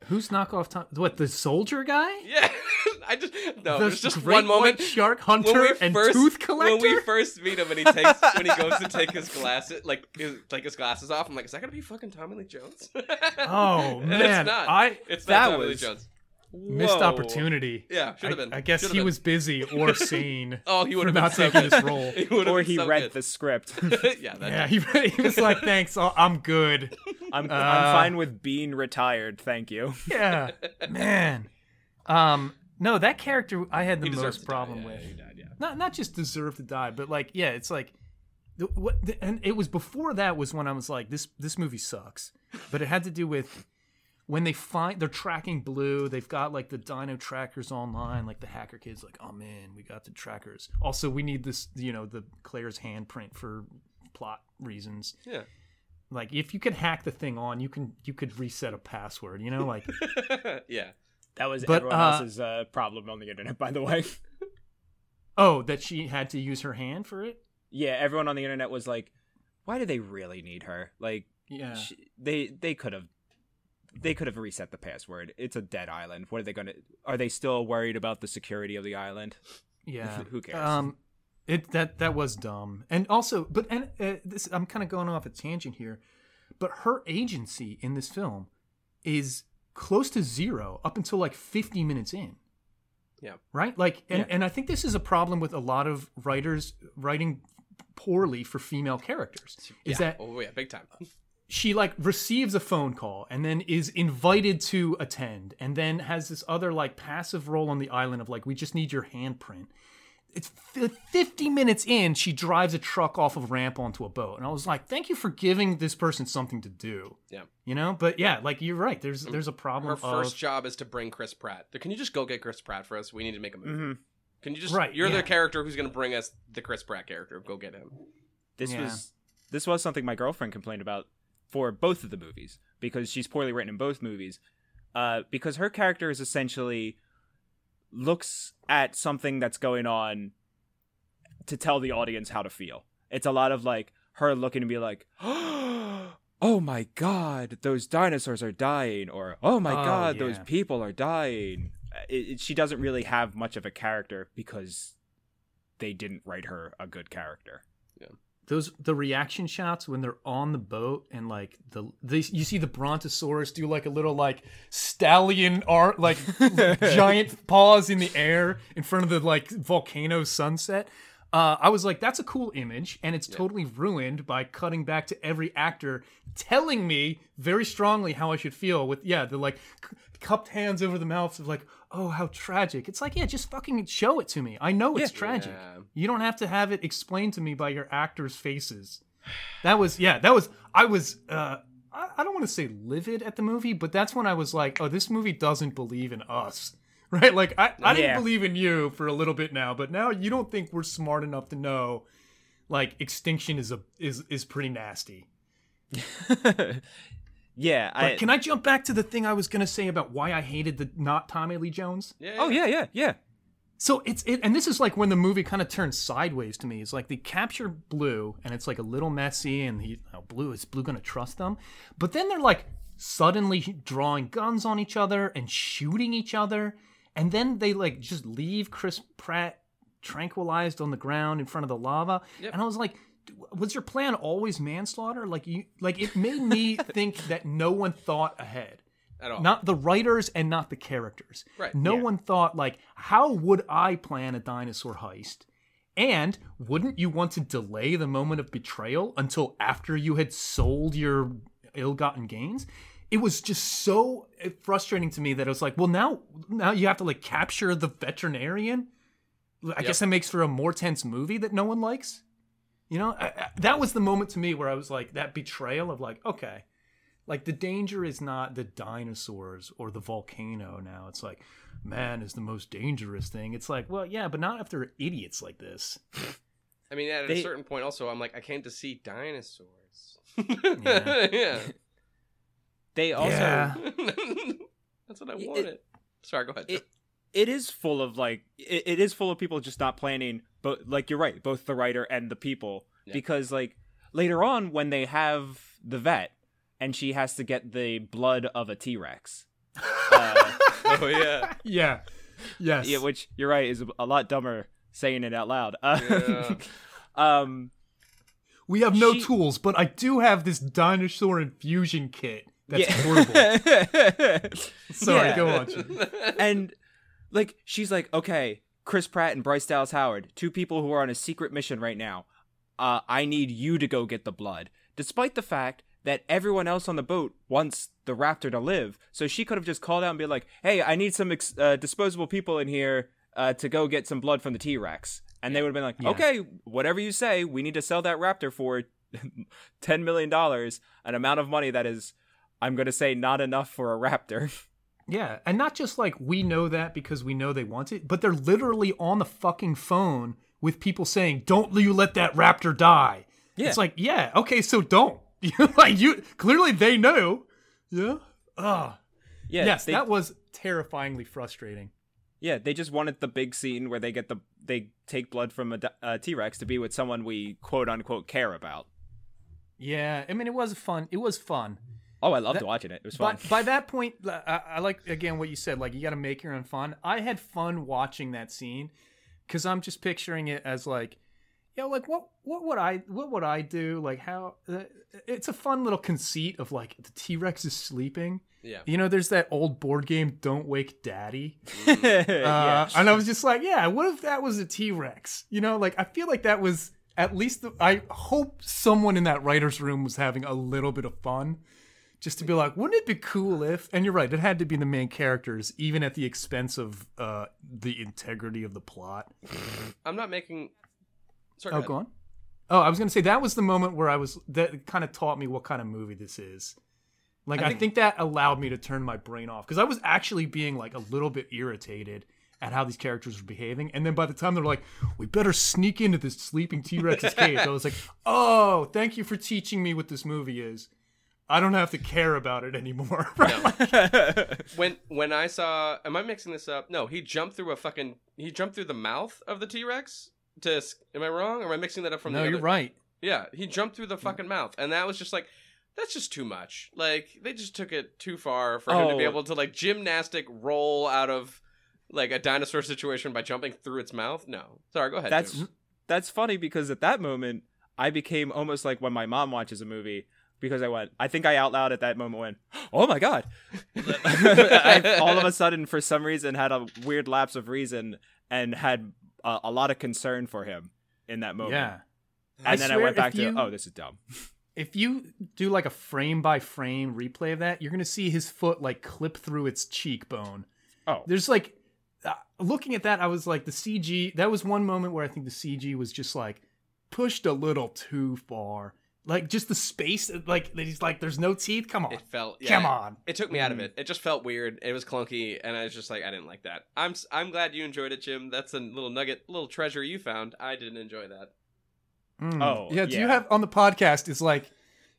Who's knockoff Tom? What the soldier guy? Yeah, I just no. the There's just great one moment white shark hunter we and first tooth collector. when we first meet him and he takes when he goes to take his glasses like his, take his glasses off. I'm like, is that gonna be fucking Tommy Lee Jones? oh man, it's not. I it's that not Tommy was- Lee Jones. missed opportunity. Yeah, should have I, been. I guess Should've he been. was busy or sane. Oh, he would have not so taking good. this role. He would've Or he so read good. the script. yeah, that yeah, he, he was like, "Thanks, I'm good." I'm, Uh, I'm fine with being retired. Thank you. Yeah, man. Um, no, that character I had the most to die. problem Yeah, with. he died, yeah. not not just deserve to die, but like yeah, it's like the, what the, and it was before that was when I was like this this movie sucks. But it had to do with when they find they're tracking Blue, they've got like the dino trackers online, like the hacker kids like, "Oh man, we got the trackers." Also, we need this, you know, the Claire's handprint for plot reasons. Yeah. Like if you could hack the thing on, you can you could reset a password, you know, like yeah. That was But, everyone uh, else's uh, problem on the internet, by the way. oh, that she had to use her hand for it? yeah, everyone on the internet was like, why do they really need her? Like, Yeah. she, they they could have they could have reset the password. It's a dead island. What are they going to? Are they still worried about the security of the island? Yeah. Who cares? Um, it that that was dumb, and also, but and uh, this I'm kind of going off a tangent here, but her agency in this film is close to zero up until like 50 minutes in. Yeah. Right. Like, and Yeah. and I think this is a problem with a lot of writers writing poorly for female characters. Is yeah. that oh yeah, big time. she like receives a phone call and then is invited to attend and then has this other like passive role on the island of like we just need your handprint it's 50 minutes in she drives a truck off of a ramp onto a boat and i was like thank you for giving this person something to do Yeah. you know but yeah like you're right there's there's a problem Her first of, job is to bring Chris Pratt. Can you just go get Chris Pratt for us? We need to make a movie. hmm Can you just Right, You're yeah. the character who's going to bring us the Chris Pratt character. Go get him. This Yeah. was this was something my girlfriend complained about for both of the movies because she's poorly written in both movies. Uh, because her character is essentially looks at something that's going on to tell the audience how to feel. It's a lot of like her looking to be like, "Oh my god, those dinosaurs are dying," or "Oh my Oh, god, those people are dying." It, it- she doesn't really have much of a character because they didn't write her a good character. Those the reaction shots when they're on the boat and like the they, you see the brontosaurus do like a little like stallion art like giant paws in the air in front of the like volcano sunset uh, I was like, that's a cool image, and it's totally ruined by cutting back to every actor telling me very strongly how I should feel. With yeah, the like cupped hands over the mouths of like, oh, how tragic. It's like, yeah, just fucking show it to me. I know it's Yeah. tragic. Yeah. You don't have to have it explained to me by your actors' faces. That was yeah, that was I was uh I, I don't want to say livid at the movie, but that's when I was like, oh, this movie doesn't believe in us. Right? Like I, I didn't believe in you for a little bit now, but now you don't think we're smart enough to know like extinction is a is is pretty nasty. yeah, But I can I jump back to the thing I was gonna say about why I hated the not Tommy Lee Jones? Yeah. Oh yeah, yeah, yeah. So it's it, and this is like when the movie kind of turns sideways to me. It's like they capture Blue, and it's like a little messy, and he, oh, Blue is Blue gonna trust them? But then they're like suddenly drawing guns on each other and shooting each other, and then they like just leave Chris Pratt tranquilized on the ground in front of the lava, Yep. and I was like. Was your plan always manslaughter? Like you, like it made me think that no one thought ahead At all. not the writers and not the characters. Right, No yeah. one thought like, how would I plan a dinosaur heist? And wouldn't you want to delay the moment of betrayal until after you had sold your ill-gotten gains? It was just so frustrating to me that it was like, well, now now you have to like capture the veterinarian. I guess that makes for a more tense movie that no one likes. You know, I, I- that was the moment to me where I was like, that betrayal of like, okay, like the danger is not the dinosaurs or the volcano now. It's like man is the most dangerous thing. It's like, well, yeah, but not if they're idiots like this. I mean, at a certain point, also, I'm like, I came to see dinosaurs. Yeah. yeah. They also Yeah. That's what I It- wanted. Sorry, go ahead. it, it is full of like it, it is full of people just not planning but like you're right both the writer and the people Yeah. because like later on when they have the vet and she has to get the blood of a t-rex uh, oh yeah. Yeah. Yes. yeah, which you're right is a lot dumber saying it out loud uh, Yeah. um we have no she- tools, but I do have this dinosaur infusion kit. That's yeah. portable. Sorry, Yeah. go on. Jim. and like she's like okay chris pratt and bryce dallas howard two people who are on a secret mission right now. Uh, i need you to go get the blood. Despite the fact that everyone else on the boat wants the raptor to live so she could have just called out and be like hey i need some ex- uh, disposable people in here uh, to go get some blood from the t-rex. And they would have been like Yeah. okay whatever you say we need to sell that raptor for 10 million dollars an amount of money that is i'm going to say not enough for a raptor Yeah, and not just like we know that because we know they want it, but they're literally on the fucking phone with people saying, "Don't you let that raptor die." Yeah. It's like, yeah, okay, so don't. like you clearly they know. Yeah. Ah. yeah yes, they- that was terrifyingly frustrating. Yeah, they just wanted the big scene where they get the they take blood from a, a T-Rex to be with someone we quote unquote care about. Yeah, I mean, it was fun. It was fun. Oh, I loved That- watching it. It was fun. But by that point, I, I like again what you said. Like you got to make your own fun. I had fun watching that scene because I'm just picturing it as like, you know, like what what would I what would I do? Like how uh, it's a fun little conceit of like the T Rex is sleeping. Yeah. You know, there's that old board game, Don't Wake Daddy. yeah. Uh, and I was just like, yeah, what if that was a T Rex? You know, like I feel like that was at least the, I hope someone in that writer's room was having a little bit of fun. Just to be like, wouldn't it be cool if? And you're right, it had to be the main characters, even at the expense of uh, the integrity of the plot. I'm not making. Sorry. Oh, go on. Oh, I was gonna say that was the moment where I was that kind of taught me what kind of movie this is. Like, I I think, think- that allowed me to turn my brain off because I was actually being like a little bit irritated at how these characters were behaving, and then by the time they're like, "We better sneak into this sleeping T Rex's cage," I was like, "Oh, thank you for teaching me what this movie is. I don't have to care about it anymore." when when I saw, am I mixing this up? No, he jumped through a fucking. He jumped through the mouth of the T Rex. To am I wrong? Or am I mixing that up from? no, the you're other- right. Yeah, he jumped through the mm. fucking mouth, and that was just like. That's just too much. Like they just took it too far for him to be Oh. able to like gymnastic roll out of like a dinosaur situation by jumping through its mouth. No, sorry, go ahead. That's Jim. that's funny because at that moment I became almost like when my mom watches a movie because I went. I think I out loud at that moment went, "Oh my god!" I all of a sudden, for some reason, had a weird lapse of reason and had a, a lot of concern for him in that moment. Yeah. and I then I went back if to, you- "Oh, this is dumb." if you do like a frame by frame replay of that, you're gonna see his foot like clip through its cheekbone. Oh, There's like, uh, looking at that, I was like, the CG. That was one moment where I think the CG was just like pushed a little too far. Like just the space, like that he's like, there's no teeth. Come on, It felt. Yeah, come on. It took me out of Mm. it. It just felt weird. It was clunky, and I was just like, I didn't like that. I'm s- I'm glad you enjoyed it, Jim. That's a little nugget, little treasure you found. I didn't enjoy that. Mm. Oh, yeah. Do you have on the podcast? It's like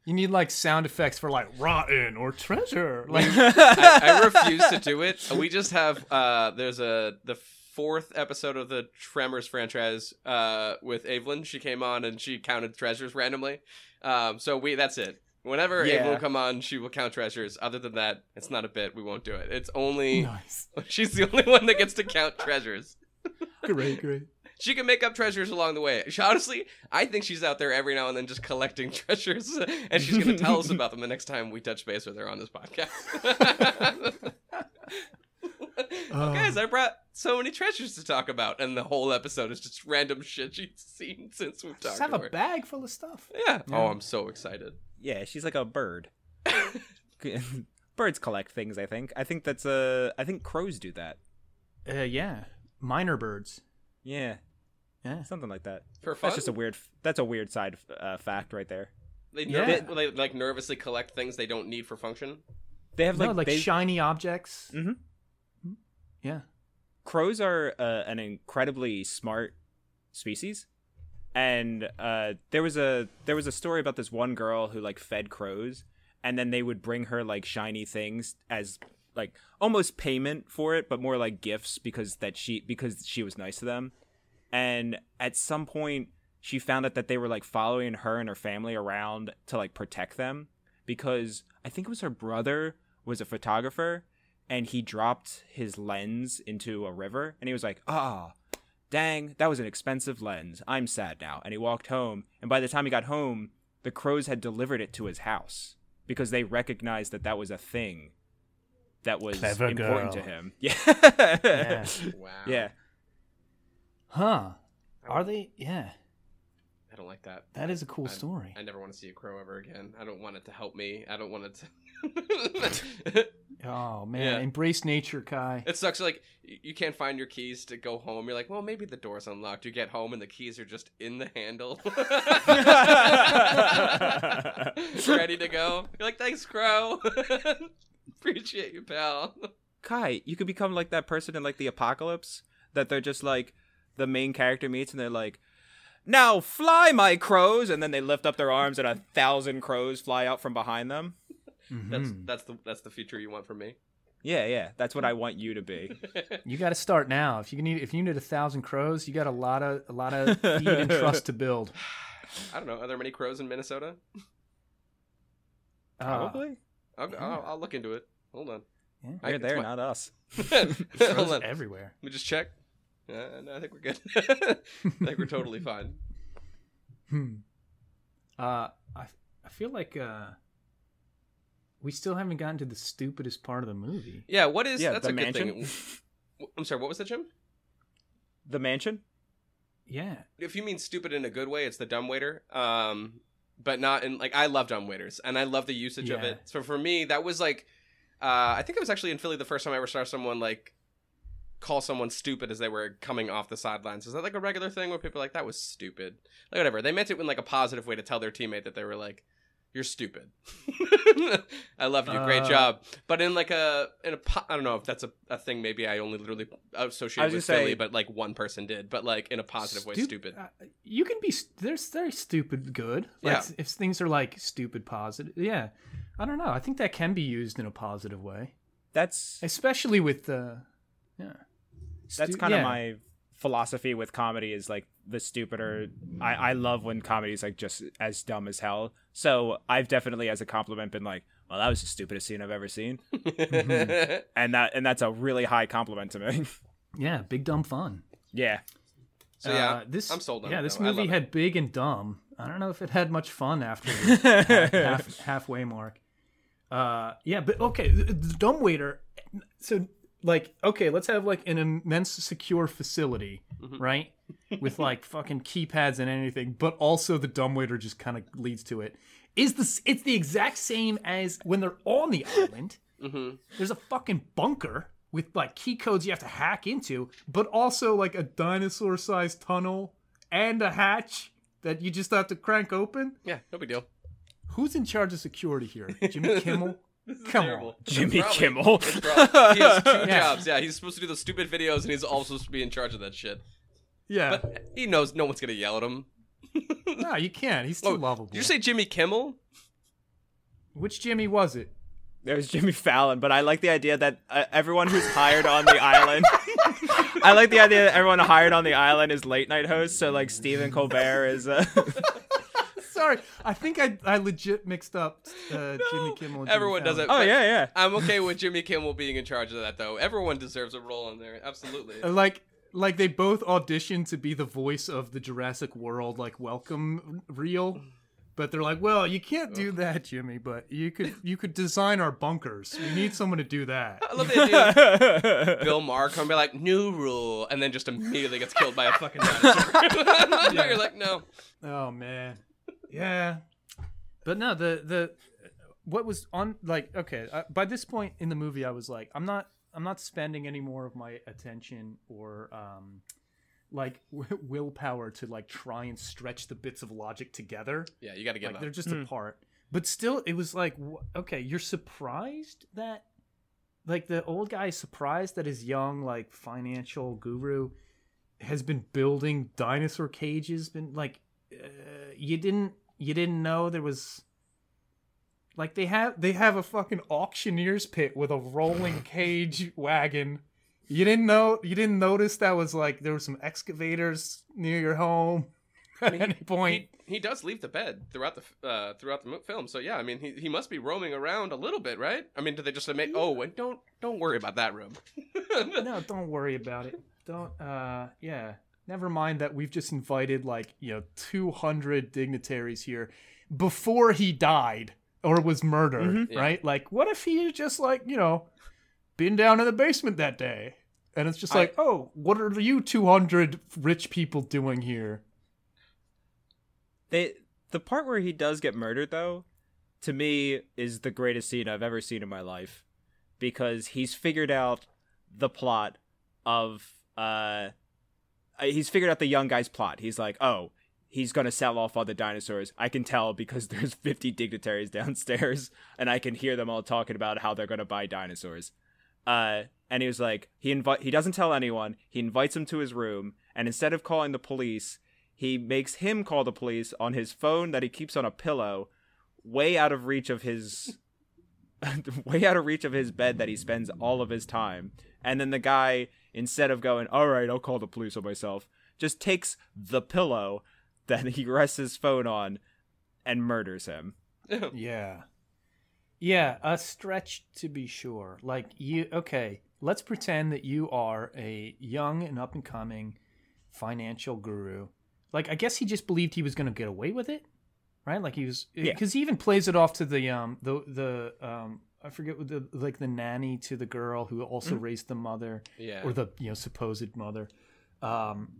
you need like sound effects for like rotten or treasure. Like I, I refuse to do it. We just have uh there's a the fourth episode of the Tremors franchise uh with Evelyn. She came on and she counted treasures randomly. Um so we that's it. Whenever Yeah. Will come on, she will count treasures. Other than that, it's not a bit. We won't do it. It's only nice, she's the only one that gets to count treasures. great, great. She can make up treasures along the way. She, honestly, I think she's out there every now and then just collecting treasures, and she's going to tell us about them the next time we touch base with her on this podcast. oh, guys, I brought so many treasures to talk about, and the whole episode is just random shit she's seen since we've talked Just have to a her. bag full of stuff. Yeah. Yeah. Oh, I'm so excited. yeah, she's like a bird. Birds collect things. I think. I think that's a. I think crows do that. Uh, yeah, mynah birds. Yeah, Yeah. something like that. For fun, That's just a weird. That's a weird side uh, fact right there. they, Yeah. nerv- they like nervously collect things they don't need for function. They have no, like, like they, shiny objects. Mhm. Yeah. Crows are uh, an incredibly smart species. And uh, there was a there was a story about this one girl who like fed crows and then they would bring her like shiny things as like almost payment for it but more like gifts because that she because she was nice to them. And at some point she found out that they were like following her and her family around to like protect them because i think it was her brother was a photographer and he dropped his lens into a river and he was like ah dang that was an expensive lens i'm sad now and he walked home and by the time he got home the crows had delivered it to his house because they recognized that that was a thing that was Clever important to him yeah Yeah. Wow. yeah Huh. Are they? Yeah. I don't like that. That is a cool I- story. I never want to see a crow ever again. I don't want it to help me. I don't want it to. Oh man, Yeah. embrace nature, Kai. it sucks. Like you can't find your keys to go home. You're like, well, maybe the door's unlocked. You get home and the keys are just in the handle, ready to go. You're like, thanks, crow. Appreciate you, pal. Kai, you could become like that person in like the apocalypse that they're just like the main character meets and they're like, "Now fly, my crows!" and then they lift up their arms and a thousand crows fly out from behind them. That's Mhm. that's the that's the future you want from me. Yeah, yeah, that's what I want you to be. You got to start now. If you need, if you need a thousand crows, you got a lot of a lot of feed and trust to build. I don't know. Are there many crows in Minnesota? Uh, Probably. I'll, I'll, I'll look into it. Hold on. yeah, They're there, my- not us. Hold on. everywhere. Let me just check. Uh, no, I think we're good. I think we're totally fine. Hmm. Uh, I I feel like uh, we still haven't gotten to the stupidest part of the movie. Yeah, what is Yeah, that's the a good mansion. thing. I'm sorry, what was that, Jim? the mansion. Yeah. If you mean stupid in a good way, it's the dumbwaiter. Um, but not in like I love dumbwaiters and I love the usage of it. So for me, that was like, uh, I think it was actually in Philly the first time I ever saw someone like call someone stupid as they were coming off the sidelines. Is that like a regular thing where people are like that was stupid? Like whatever. They meant it in like a positive way to tell their teammate that they were like. You're stupid. I love you. Great Uh, job. But in like a in a po- I don't know if that's a, a thing. Maybe I only literally associate with gonna Philly, say- but like one person did. But like in a positive way, stupid. uh, you can be. st- There's very stupid good. Like, Yeah. If things are like stupid positive, yeah. I don't know. I think that can be used in a positive way, That's especially with the. Yeah. that's Stu- kind of yeah. my philosophy with comedy is like the stupider I, I love when comedy is like just as dumb as hell so i've definitely as a compliment been like well that was the stupidest scene i've ever seen and that and that's a really high compliment to me Yeah, big dumb fun. yeah so yeah, Uh, this I'm sold on Yeah, it, this movie love it. had big and dumb. I don't know if it had much fun after half, half, halfway mark. Uh, yeah, but okay, the, the dumb waiter. So, like, okay, let's have like an immense secure facility, Mm-hmm. right, with like fucking keypads and anything, but also the dumb waiter just kind of leads to it. Is this? It's the exact same as when they're on the island. Mhm. There's a fucking bunker with like key codes you have to hack into, but also like a dinosaur sized tunnel and a hatch that you just have to crank open. Yeah, no big deal. Who's in charge of security here? Jimmy Kimmel? Come Terrible. on. jimmy Probably. kimmel probably- he has two Yeah. jobs. Yeah, he's supposed to do the stupid videos, and he's also supposed to be in charge of that shit. Yeah. But he knows no one's gonna yell at him. no, you can't. He's too Oh, lovable. Did you say Jimmy Kimmel? Which Jimmy was it? There's Jimmy Fallon, but I like the idea that uh, everyone who's hired on the island. I like the idea that everyone hired on the island is late night hosts. So like Stephen Colbert is. Uh, Sorry, I think I, I legit mixed up uh, Jimmy Kimmel and Jimmy Everyone does Fallon. it. oh yeah, yeah. I'm okay with Jimmy Kimmel being in charge of that, though. Everyone deserves a role in there. Absolutely. Uh, Like, like they both auditioned to be the voice of the Jurassic World like welcome reel, but they're like, well, you can't do that, Jimmy. But you could you could design our bunkers. We need someone to do that. I love the idea Bill Maher come be like, new rule, and then just immediately gets killed by a fucking dinosaur. You're like, no. Oh man, yeah. But no, the the what was on like okay. Uh, by this point in the movie, I was like, I'm not I'm not spending any more of my attention or um like w- willpower to like try and stretch the bits of logic together. Yeah, you got to get like up. they're just apart. But still, it was like, wh- okay, you're surprised that, like, the old guy is surprised that his young, like, financial guru has been building dinosaur cages. Been like, uh, you didn't, you didn't know there was. Like they have, they have a fucking auctioneer's pit with a rolling cage wagon. You didn't know, you didn't notice that was like there were some excavators near your home at any point. He, he does leave the bed throughout the uh, throughout the film. So yeah, I mean, he, he must be roaming around a little bit, right? I mean, do they just admit? Oh, and don't don't worry about that room. no, don't worry about it. Don't. Uh, yeah. Never mind that we've just invited like you know 200 dignitaries here before he died or was murdered, Yeah. right? Like, what if he had just like you know been down in the basement that day, and it's just I- like, oh, what are you 200 rich people doing here? They the part where he does get murdered though, to me is the greatest scene I've ever seen in my life, because he's figured out the plot of uh, he's figured out the young guy's plot. He's like, oh, he's gonna sell off all the dinosaurs. I can tell because there's 50 dignitaries downstairs, and I can hear them all talking about how they're gonna buy dinosaurs. Uh, and he was like, he invite he doesn't tell anyone. He invites him to his room, and instead of calling the police, he makes him call the police on his phone that he keeps on a pillow, way out of reach of his, way out of reach of his bed that he spends all of his time. And then the guy, instead of going, "All right, I'll call the police on myself," just takes the pillow that he rests his phone on and murders him. Yeah. Yeah, a stretch to be sure. Like you okay, let's pretend that you are a young and up and coming financial guru. Like I guess he just believed he was going to get away with it, right? Like he was Yeah. cuz he even plays it off to the um the the um I forget what the like the nanny to the girl who also raised the mother Yeah. or the you know supposed mother. Um,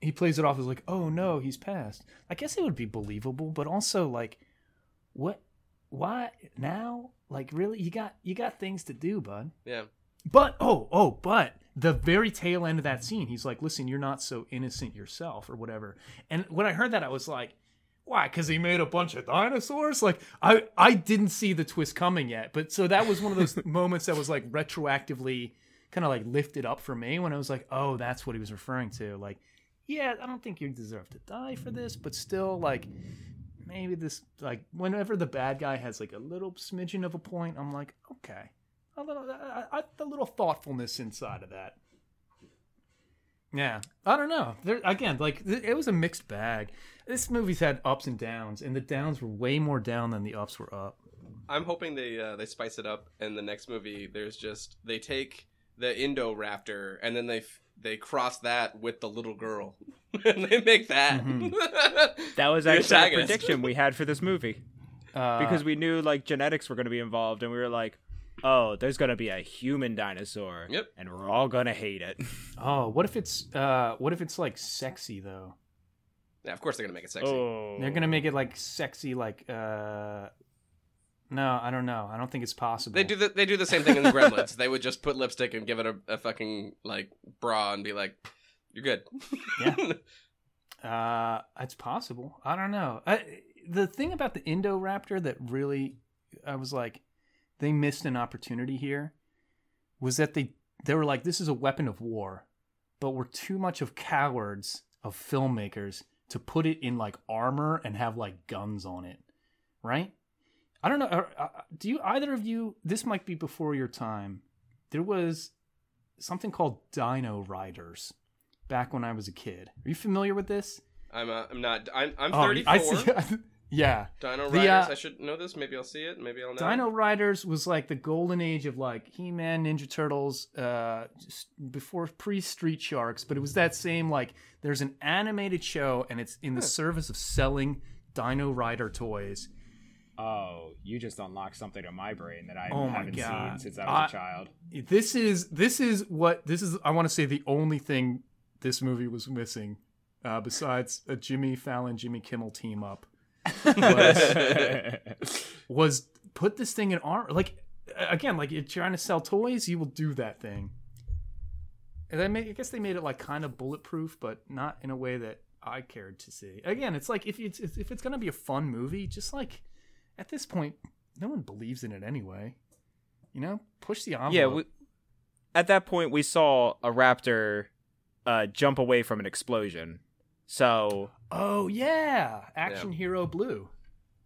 he plays it off as like, oh no, he's passed. I guess it would be believable, but also like, what? Why now? Like, really? You got you got things to do, bud. yeah. But oh oh, but the very tail end of that scene, he's like, listen, you're not so innocent yourself, or whatever. And when I heard that, I was like. Why? Because he made a bunch of dinosaurs. Like I, I didn't see the twist coming yet, but so that was one of those moments that was like retroactively kind of like lifted up for me when I was like, oh, that's what he was referring to. Like, yeah, I don't think you deserve to die for this, but still, like, maybe this, like, whenever the bad guy has like a little smidgen of a point, I'm like, okay, a little, I, I, the little thoughtfulness inside of that. Yeah, I don't know. There again, like th- it was a mixed bag. This movie's had ups and downs, and the downs were way more down than the ups were up. I'm hoping they uh, they spice it up in the next movie. There's just they take the Indo Indoraptor and then they f- they cross that with the little girl and they make that. That was The actually a prediction we had for this movie Uh, because we knew like genetics were going to be involved, and we were like, "Oh, there's going to be a human dinosaur, Yep. and we're all going to hate it." oh, what if it's uh, what if it's like sexy though? yeah, of course they're gonna make it sexy. Oh, They're gonna make it like sexy, like uh, no, I don't know. I don't think it's possible. They do the they do the same thing in the Gremlins. they would just put lipstick and give it a, a fucking like bra and be like, "You're good." Yeah. Uh, it's possible. I don't know. I, the thing about the Indoraptor that really, I was like, they missed an opportunity here, was that they they were like, this is a weapon of war, but we're too much of cowards of filmmakers to put it in like armor and have like guns on it, right? I don't know. uh, uh, Do you either of you? This might be before your time. There was something called Dino Riders back when I was a kid. Are you familiar with this? I'm uh, I'm not. I'm I'm Oh, 34. I see. yeah. Dino The, Riders. uh, I should know this. Maybe I'll see it. Maybe I'll know. Dino Riders was like the golden age of like He-Man, Ninja Turtles, uh, just before pre-Street Sharks. But it was that same like there's an animated show and it's in the service of selling Dino Rider toys. Oh, you just unlocked something in my brain that I Oh haven't God. seen since I was I- a child. This is this is what this is. I want to say the only thing this movie was missing, uh, besides a Jimmy Fallon, Jimmy Kimmel team up, was put this thing in armor. Like again, like you're trying to sell toys, you will do that thing. And made, I guess they made it like kind of bulletproof, but not in a way that I cared to see. Again, it's like if it's if it's gonna be a fun movie, just like at this point, no one believes in it anyway. You know, push the envelope. yeah, we, at that point we saw a raptor uh, jump away from an explosion. So Oh yeah, Action Hero Blue.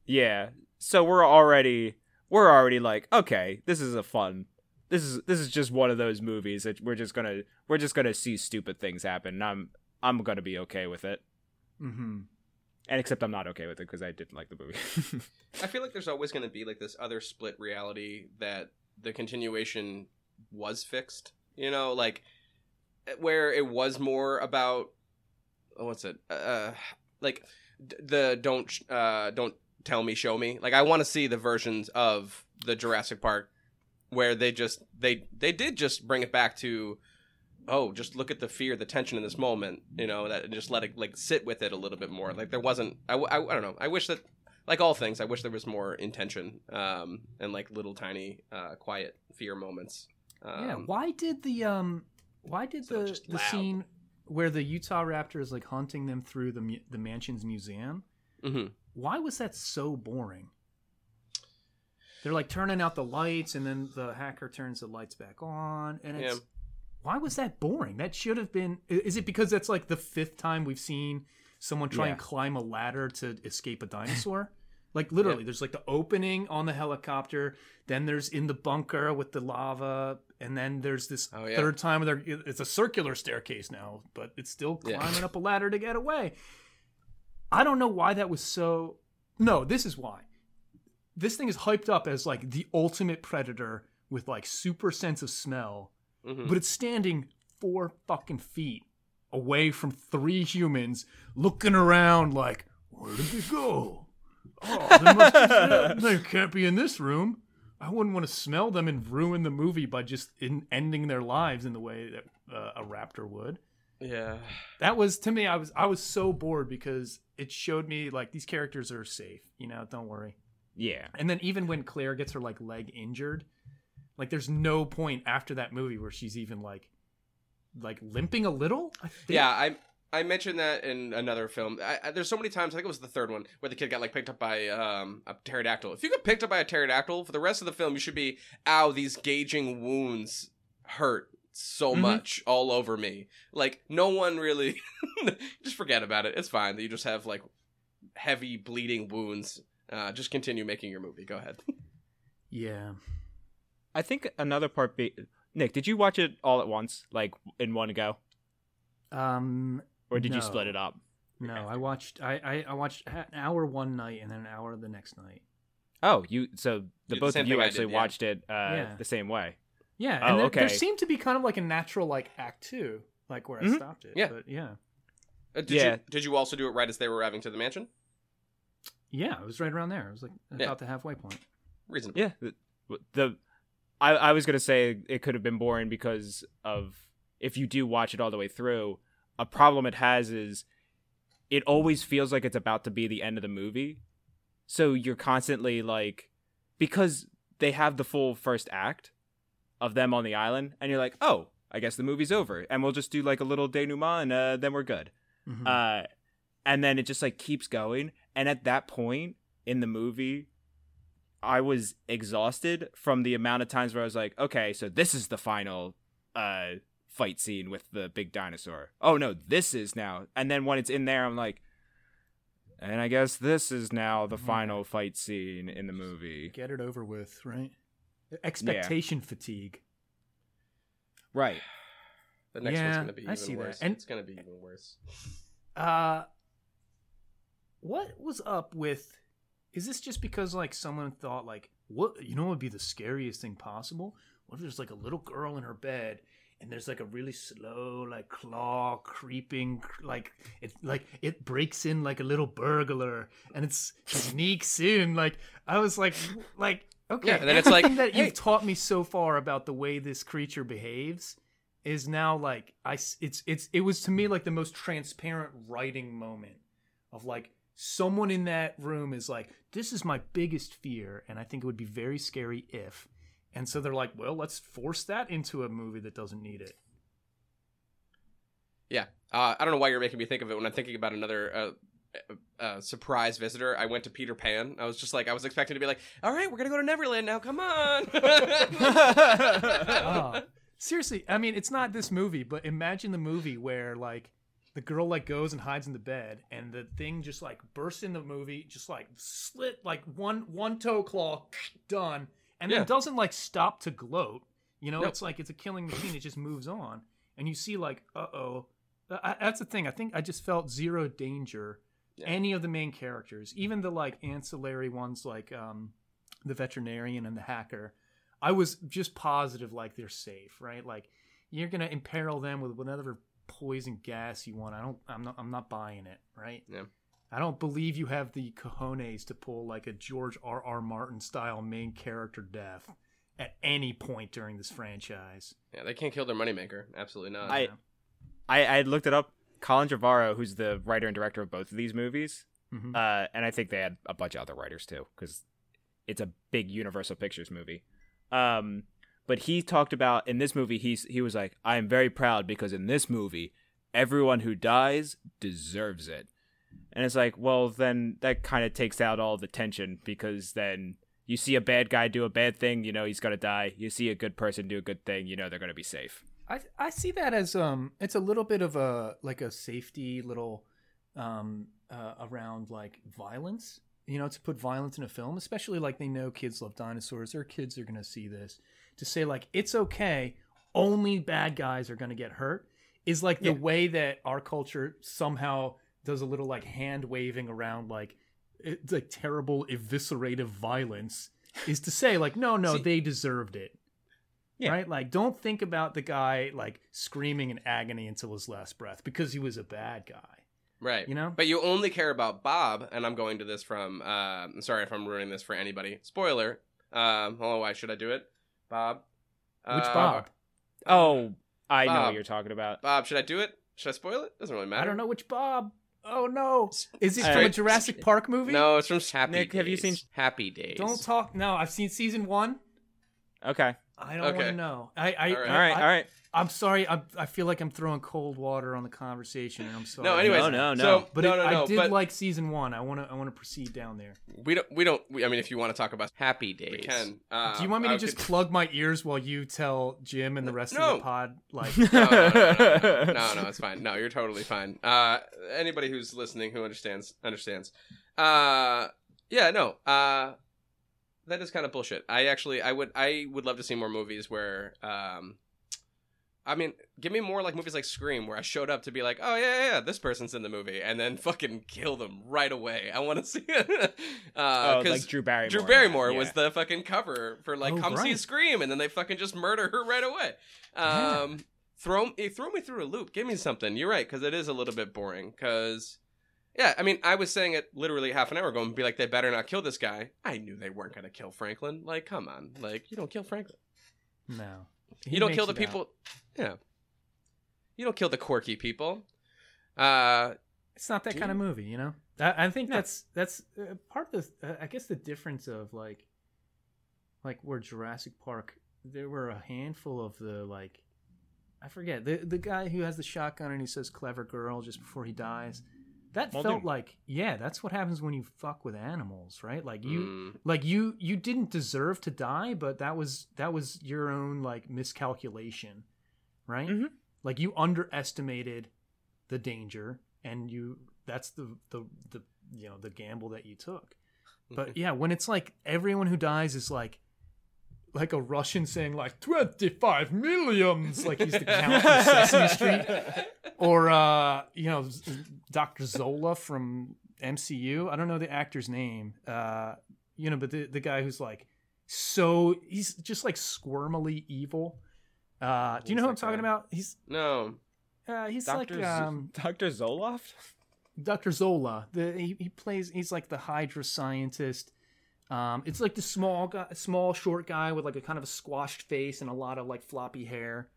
yeah, so we're already we're already like, okay, this is a fun. This is this is just one of those movies that we're just gonna we're just gonna see stupid things happen. And I'm I'm gonna be okay with it. Mm-hmm. And except I'm not okay with it because I didn't like the movie. I feel like there's always going to be like this other split reality that the continuation was fixed. You know, like where it was more about what's it? Uh, like the don't uh don't tell me, show me. Like I want to see the versions of the Jurassic Park where they just they they did just bring it back to oh just look at the fear the tension in this moment you know that and just let it like sit with it a little bit more like there wasn't I I don't know i wish that like all things i wish there was more intention um and like little tiny uh quiet fear moments um, yeah. Why did the um? Why did the the loud. scene where the Utah Raptor is like hunting them through the mu- the mansion's museum? mhm. Why was that so boring? They're like turning out the lights, and then the hacker turns the lights back on, and it's Yeah. why was that boring? That should have been. Is it because that's like the fifth time we've seen someone try Yeah. and climb a ladder to escape a dinosaur? like literally, Yep. there's like the opening on the helicopter, then there's in the bunker with the lava, and then there's this Oh, yeah. third time where it's a circular staircase now, but it's still Yeah. climbing up a ladder to get away. I don't know why that was so. No, this is why. this thing is hyped up as like the ultimate predator with like super sense of smell, Mhm. but it's standing four fucking feet away from three humans, looking around like, where did they go? Oh, they, must they can't be in this room. I wouldn't want to smell them and ruin the movie by just in, ending their lives in the way that uh, a raptor would. Yeah. That was to me. I was I was so bored because it showed me like these characters are safe. You know, don't worry. Yeah. And then even when Claire gets her like leg injured, like there's no point after that movie where she's even like like limping a little. I think. Yeah, I I mentioned that in another film. I, I, there's so many times. I think it was the third one where the kid got like picked up by um, a pterodactyl. If you get picked up by a pterodactyl for the rest of the film, you should be, "Ow, these gaging wounds hurt so Mhm. much all over me." Like no one really. just forget about it. It's fine that you just have like heavy bleeding wounds. Uh, just continue making your movie. Go ahead. Yeah. I think another part be Nick, did you watch it all at once, like in one go? Um. Or did you split it up? No, I watched. I, I I watched an hour one night and then an hour the next night. Oh, you so the Yeah, both same of you actually did, yeah. watched it uh, Yeah. the same way. Yeah. Oh, And there, there okay. seemed to be kind of like a natural like act two, like where I Mhm. stopped it. Yeah. But yeah. Uh, did Yeah. you did you also do it right as they were arriving to the mansion? Yeah, it was right around there. It was like Yeah. about the halfway point. Reasonable. Yeah. The, the I I was gonna say it could have been boring because of if you do watch it all the way through, a problem it has is it always feels like it's about to be the end of the movie. So you're constantly like because they have the full first act of them on the island, and you're like, oh, I guess the movie's over, and we'll just do like a little denouement, and uh, then we're good. Mhm. Uh, and then it just like keeps going. And at that point in the movie, I was exhausted from the amount of times where I was like, okay, so this is the final uh fight scene with the big dinosaur. Oh no, this is now. And then when it's in there, I'm like, and I guess this is now the Mhm. final fight scene in the movie. Get it over with, right? Expectation fatigue. Right. The next one's gonna be even I even see that. And- it's gonna be even worse. Uh what was up with is this just because like someone thought like what you know what would be the scariest thing possible? What if there's like a little girl in her bed and there's like a really slow like claw creeping like it like it breaks in like a little burglar and it sneaks in like I was like like okay Yeah, and then it's like, that hey- you've taught me so far about the way this creature behaves is now like i it's it's it was to me like the most transparent writing moment of like someone in that room is like this is my biggest fear and I think it would be very scary if and so they're like well let's force that into a movie that doesn't need it Yeah, uh, I don't know why you're making me think of it when I'm thinking about another uh, uh, uh, surprise visitor. I went to Peter Pan. I was just like, I was expecting to be like, all right, we're gonna go to Neverland now. Come on. Ah. seriously I mean it's not this movie but imagine the movie where like the girl like goes and hides in the bed and the thing just like bursts in the movie just like slit like one one toe claw done and then Yeah. doesn't like stop to gloat you know it's like it's a killing machine it just moves on and you see like uh-oh I- that's the thing i think i just felt zero danger Yeah. any of the main characters even the like ancillary ones like um the veterinarian and the hacker i was just positive like they're safe right like you're gonna imperil them with whatever poison gas you want i don't i'm not i'm not buying it right Yeah. I don't believe you have the cojones to pull like a george r r martin style main character death at any point during this franchise yeah, they can't kill their moneymaker. Absolutely not. I- I, I looked it up. Colin Trevorrow, who's the writer and director of both of these movies, Mhm. uh, and I think they had a bunch of other writers too, because it's a big Universal Pictures movie. Um, but he talked about in this movie, he's he was like, "I am very proud because in this movie, everyone who dies deserves it." And it's like, well, then that kind of takes out all the tension because then you see a bad guy do a bad thing, you know he's gonna die. You see a good person do a good thing, you know they're gonna be safe. I I see that as um it's a little bit of a like a safety little um uh, around like violence you know to put violence in a film especially like they know kids love dinosaurs their kids are going to see this to say like it's okay only bad guys are going to get hurt is like the Yeah. way that our culture somehow does a little like hand waving around like it's like terrible eviscerative violence is to say like no no See- they deserved it Yeah. right like don't think about the guy like screaming in agony until his last breath because he was a bad guy Right. You know? But you only care about Bob, and I'm going to this from. Uh, I'm sorry if I'm ruining this for anybody. Spoiler. Um, oh, why should I do it? Bob. which Uh, bob Oh, I know what you're talking about. Bob, should I do it? Should I spoil it? Doesn't really matter. i don't know which bob oh no is it from a jurassic park movie No, it's from Happy Nick, have you seen- Happy Days? don't talk no i've seen season one Okay. i don't want to know i i, All right. I- All right. I- all right. I'm sorry I, I feel like i'm throwing cold water on the conversation and i'm sorry No, anyways. No, no, no. So, But no, it- no, no. I did but like season one. I want to. I want to proceed down there. we don't. We don't. We, I mean, if you want to talk about Happy Days, we can. Uh, Do you want me to I just could- plug my ears while you tell Jim and the rest of the pod? Like, no, no, no, no, no, no, no, it's fine. No, you're totally fine. Uh, anybody who's listening who understands understands. Uh, yeah, no. Uh, that is kind of bullshit. I actually, I would, I would love to see more movies where, um, I mean, give me more like movies like Scream, where I showed up to be like, oh yeah, yeah, yeah this person's in the movie, and then fucking kill them right away. I want to see it. uh, oh, like Drew Barrymore. Drew Barrymore that, was yeah. the fucking cover for like Oh, come see. Scream, and then they fucking just murder her right away. Yeah. Um, throw eh, throw me through a loop. Give me something. You're right because it is a little bit boring. Because yeah, I mean, I was saying it literally half an hour ago and be like, they better not kill this guy. I knew they weren't gonna kill Franklin. Like, come on, like you don't kill Franklin. no, you don't kill the people. Yeah, you don't kill the quirky people. Uh, It's not that kind of movie, you know. I, I think No. that's that's uh, part of the. Uh, I guess the difference of like, like where Jurassic Park, there were a handful of the like, I forget the the guy who has the shotgun and he says "clever girl" just before he dies. That Muldoon. felt like yeah, that's what happens when you fuck with animals, right? Like you. mm, like you you didn't deserve to die but that was that was your own like miscalculation right Mhm. like you underestimated the danger and you that's the the the you know the gamble that you took but yeah when it's like everyone who dies is like like a russian saying like 25 millions like he's the count from sesame street or uh you know dr zola from mcu i don't know the actor's name uh you know but the, the guy who's like so he's just like squirmily evil uh do you know who i'm talking guy? about he's no. uh he's Dr. like um Dr. Zoloft? Dr. Zola. The he, he plays he's like the Hydra scientist. Um, it's like the small guy, small short guy with like a kind of a squashed face and a lot of like floppy hair.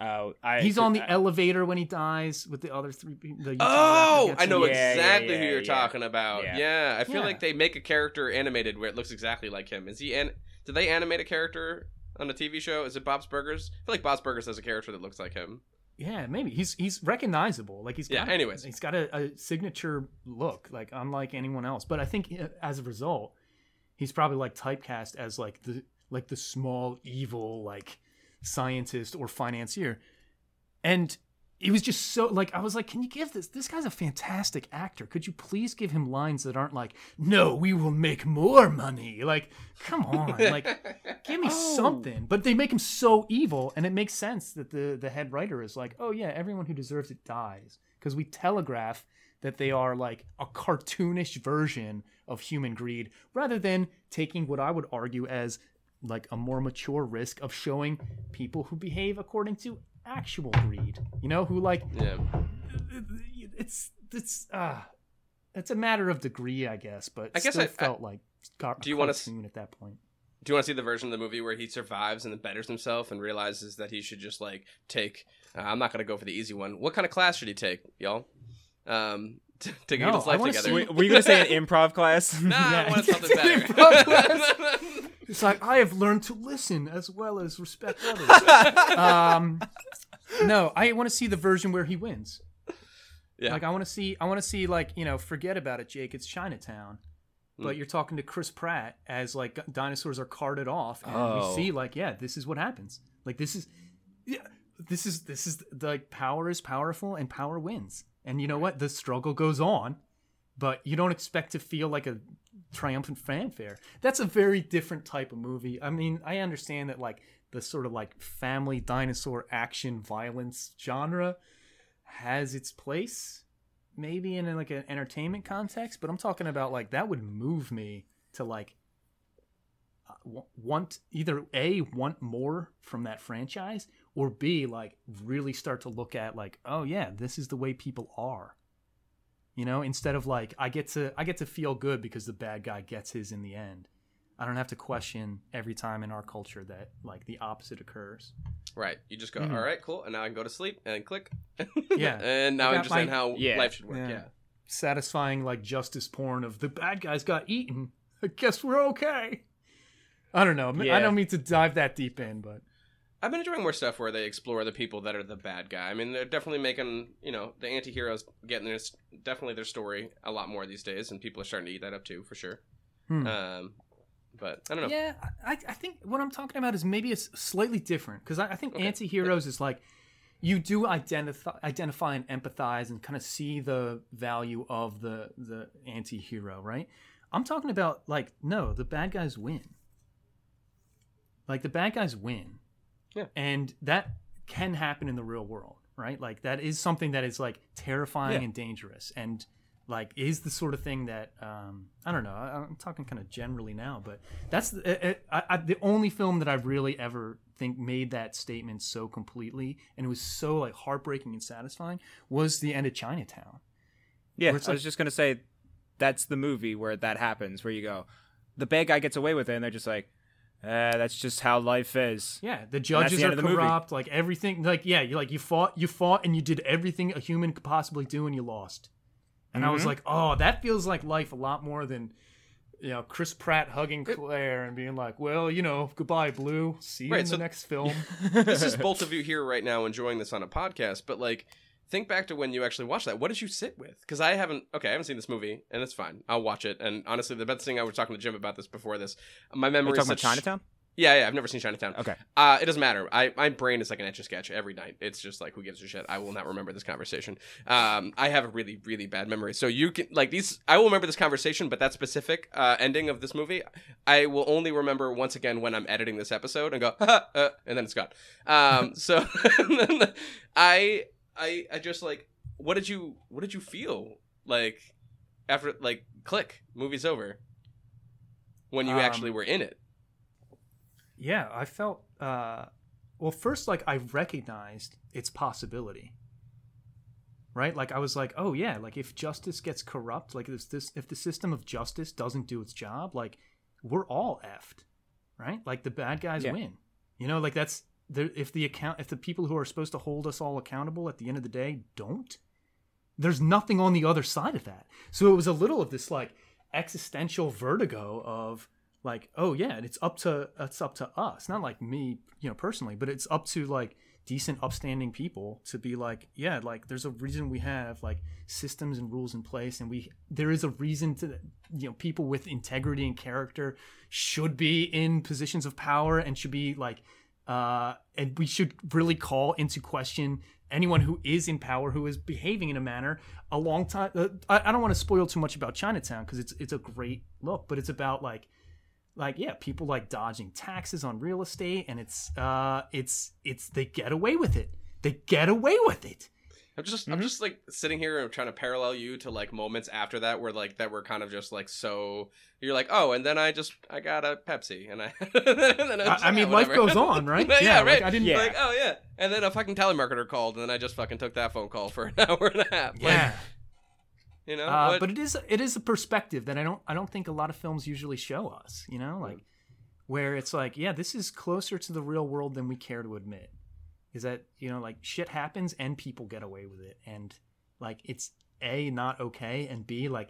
Oh, I. He's on the I- elevator when he dies with the other three. people. The Oh, I know. Yeah, exactly yeah, who you're yeah. talking about. Yeah, Yeah. I feel Yeah. like they make a character animated where it looks exactly like him. Is he? An- Did they animate a character on a TV show? Is it Bob's Burgers? I feel like Bob's Burgers has a character that looks like him. Yeah, maybe he's he's recognizable. Like he's Yeah, got, anyways. he's got a, a signature look, like unlike anyone else. But I think uh, as a result, he's probably like typecast as like the like the small evil like scientist or financier, and he was just so like I was like, can you give this? This guy's a fantastic actor. Could you please give him lines that aren't like, no, we will make more money. Like, come on, like give me Oh. something but they make him so evil and it makes sense that the the head writer is like oh yeah everyone who deserves it dies because we telegraph that they are like a cartoonish version of human greed rather than taking what i would argue as like a more mature risk of showing people who behave according to actual greed you know who like yeah. it's it's uh it's a matter of degree i guess but I guess I- I- felt like car- Do you wanna s- at that point Do you want to see the version of the movie where he survives and betters himself and realizes that he should just like take? Uh, I'm not gonna go for the easy one. What kind of class should he take, y'all? Um, to, to get No, his life together. see- Were, were you gonna say an improv class? Nah, I Yeah. want something Improv better. It's like I have learned to listen as well as respect others. um, no, I want to see the version where he wins. Yeah. Like I want to see, I want to see like you know, forget about it, Jake. It's Chinatown. But Mm. you're talking to Chris Pratt as like dinosaurs are carted off, and Oh. we see like, yeah, this is what happens. Like this is, yeah, this is this is like power is powerful and power wins. And you know what? The struggle goes on, but you don't expect to feel like a triumphant fanfare. That's a very different type of movie. I mean, I understand that like the sort of like family dinosaur action violence genre has its place, maybe in like an entertainment context, but I'm talking about like that would move me to like uh, want either a want more from that franchise or b like really start to look at like oh yeah this is the way people are you know instead of like i get to i get to feel good because the bad guy gets his in the end i don't have to question every time in our culture that like the opposite occurs Right. You just go, Mhm. "All right, cool, and now I can go to sleep and click. Yeah. and now I I got understand my- how Yeah. life should work. Yeah. Yeah. satisfying like justice porn of the bad guys got eaten i guess we're okay i don't know i don't mean to dive that deep in but I've been enjoying more stuff where they explore the people that are the bad guy. I mean, they're definitely making, you know, the anti-heroes getting their definitely their story a lot more these days, and people are starting to eat that up too, for sure. Hmm. Um, but I don't know. Yeah, I, I think what I'm talking about is maybe it's slightly different because I, I think Okay. anti-heroes is like you do identify identify and empathize and kind of see the value of the the anti-hero, right? I'm talking about like no, the bad guys win. Like the bad guys win. Yeah. And that can happen in the real world, right? Like that is something that is like terrifying Yeah. and dangerous and like is the sort of thing that um I don't know. I, I'm talking kind of generally now, but that's the, uh, I, I, the only film that I've really ever think made that statement so completely and it was so like heartbreaking and satisfying was the end of Chinatown. Yeah, I was just gonna say that's the movie where that happens, where you go, the bad guy gets away with it, and they're just like, eh, that's just how life is. Yeah, the judges the are end of movie. corrupt. Like everything, like yeah, you like you fought, you fought, and you did everything a human could possibly do, and you lost. And I was Mhm. like, oh, that feels like life a lot more than you know Chris Pratt hugging Claire and being like, well, you know, goodbye, Blue. See you Right, in so- the next film. this is both of you here right now enjoying this on a podcast, but like think back to when you actually watched that. What did you sit with? Because I haven't. Okay, I haven't seen this movie, and it's fine. I'll watch it. And honestly, the best thing I was talking to Jim about this before this. My memory is talking about such- Chinatown? Yeah, yeah. I've never seen Chinatown. Okay. Uh, it doesn't matter. I my brain is like an etch a sketch every night. It's just like who gives a shit. I will not remember this conversation. Um, I have a really really bad memory. So you can like these. I will remember this conversation, but that specific uh, ending of this movie, I will only remember once again when I'm editing this episode and go, uh, and then it's gone. Um, so I I I just like what did you what did you feel like after like click movie's over when you Um, actually were in it. yeah, I felt. uh Well, first, like I recognized its possibility. Right, like I was like, oh yeah, like if justice gets corrupt, like if this, if the system of justice doesn't do its job, like we're all effed, right? Like the bad guys Yeah. win. You know, like that's if the account if the people who are supposed to hold us all accountable at the end of the day don't, there's nothing on the other side of that. So it was a little of this like existential vertigo of like, oh yeah, it's up to it's up to us. Not like me, you know, personally, but it's up to like decent upstanding people to be like yeah like there's a reason we have like systems and rules in place and we there is a reason to you know people with integrity and character should be in positions of power and should be like uh and we should really call into question anyone who is in power who is behaving in a manner a long time uh, I, I don't want to spoil too much about chinatown because it's it's a great look but it's about like like yeah people like dodging taxes on real estate and it's uh it's it's they get away with it. They get away with it I'm just I'm just like sitting here and trying to parallel you to like moments after that where like that were kind of just like so you're like oh and then I just I got a Pepsi and I and then I- I mean, life goes on, right? yeah, Yeah, like, right I didn't- Yeah. like oh yeah and then a fucking telemarketer called and then I just fucking took that phone call for an hour and a half Like, yeah you know uh, what- but it is it is a perspective that I don't I don't think a lot of films usually show us. You know, like where it's like, yeah, this is closer to the real world than we care to admit. Is that you know like shit happens and people get away with it, and like it's a not okay, and b like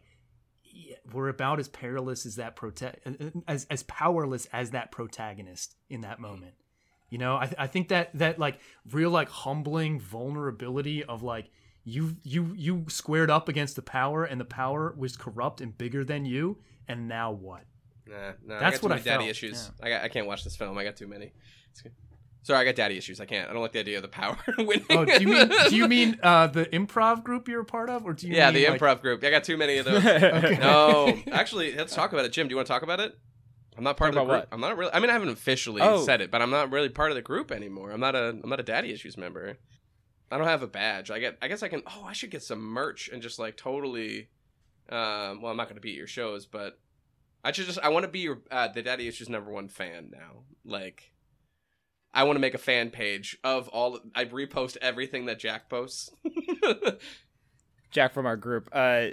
we're about as perilous as that prote- as as powerless as that protagonist in that moment. You know, I, th- I think that that like real like humbling vulnerability of like you you you squared up against the power and the power was corrupt and bigger than you and now what? Nah, nah, That's I what I daddy felt, issues. I got, I can't watch this film. I got too many. It's good. Sorry, I got daddy issues. I can't. I don't like the idea of the power winning. Oh, do you mean do you mean uh, the improv group you're a part of, or do you yeah, mean, the like- improv group. I got too many of those. Okay. no, actually, let's talk about it. Jim, do you want to talk about it? I'm not part Talk of the about group. what? I'm not really. I mean, I haven't officially Oh. said it, but I'm not really part of the group anymore. I'm not a. I'm not a daddy issues member. I don't have a badge. I get. I guess I can. Oh, I should get some merch and just like totally. Um, well, I'm not going to be at your shows, but I should just. I want to be your uh, the Daddy Issues number one fan now. Like, I want to make a fan page of all. I repost everything that Jack posts. Jack from our group. Uh,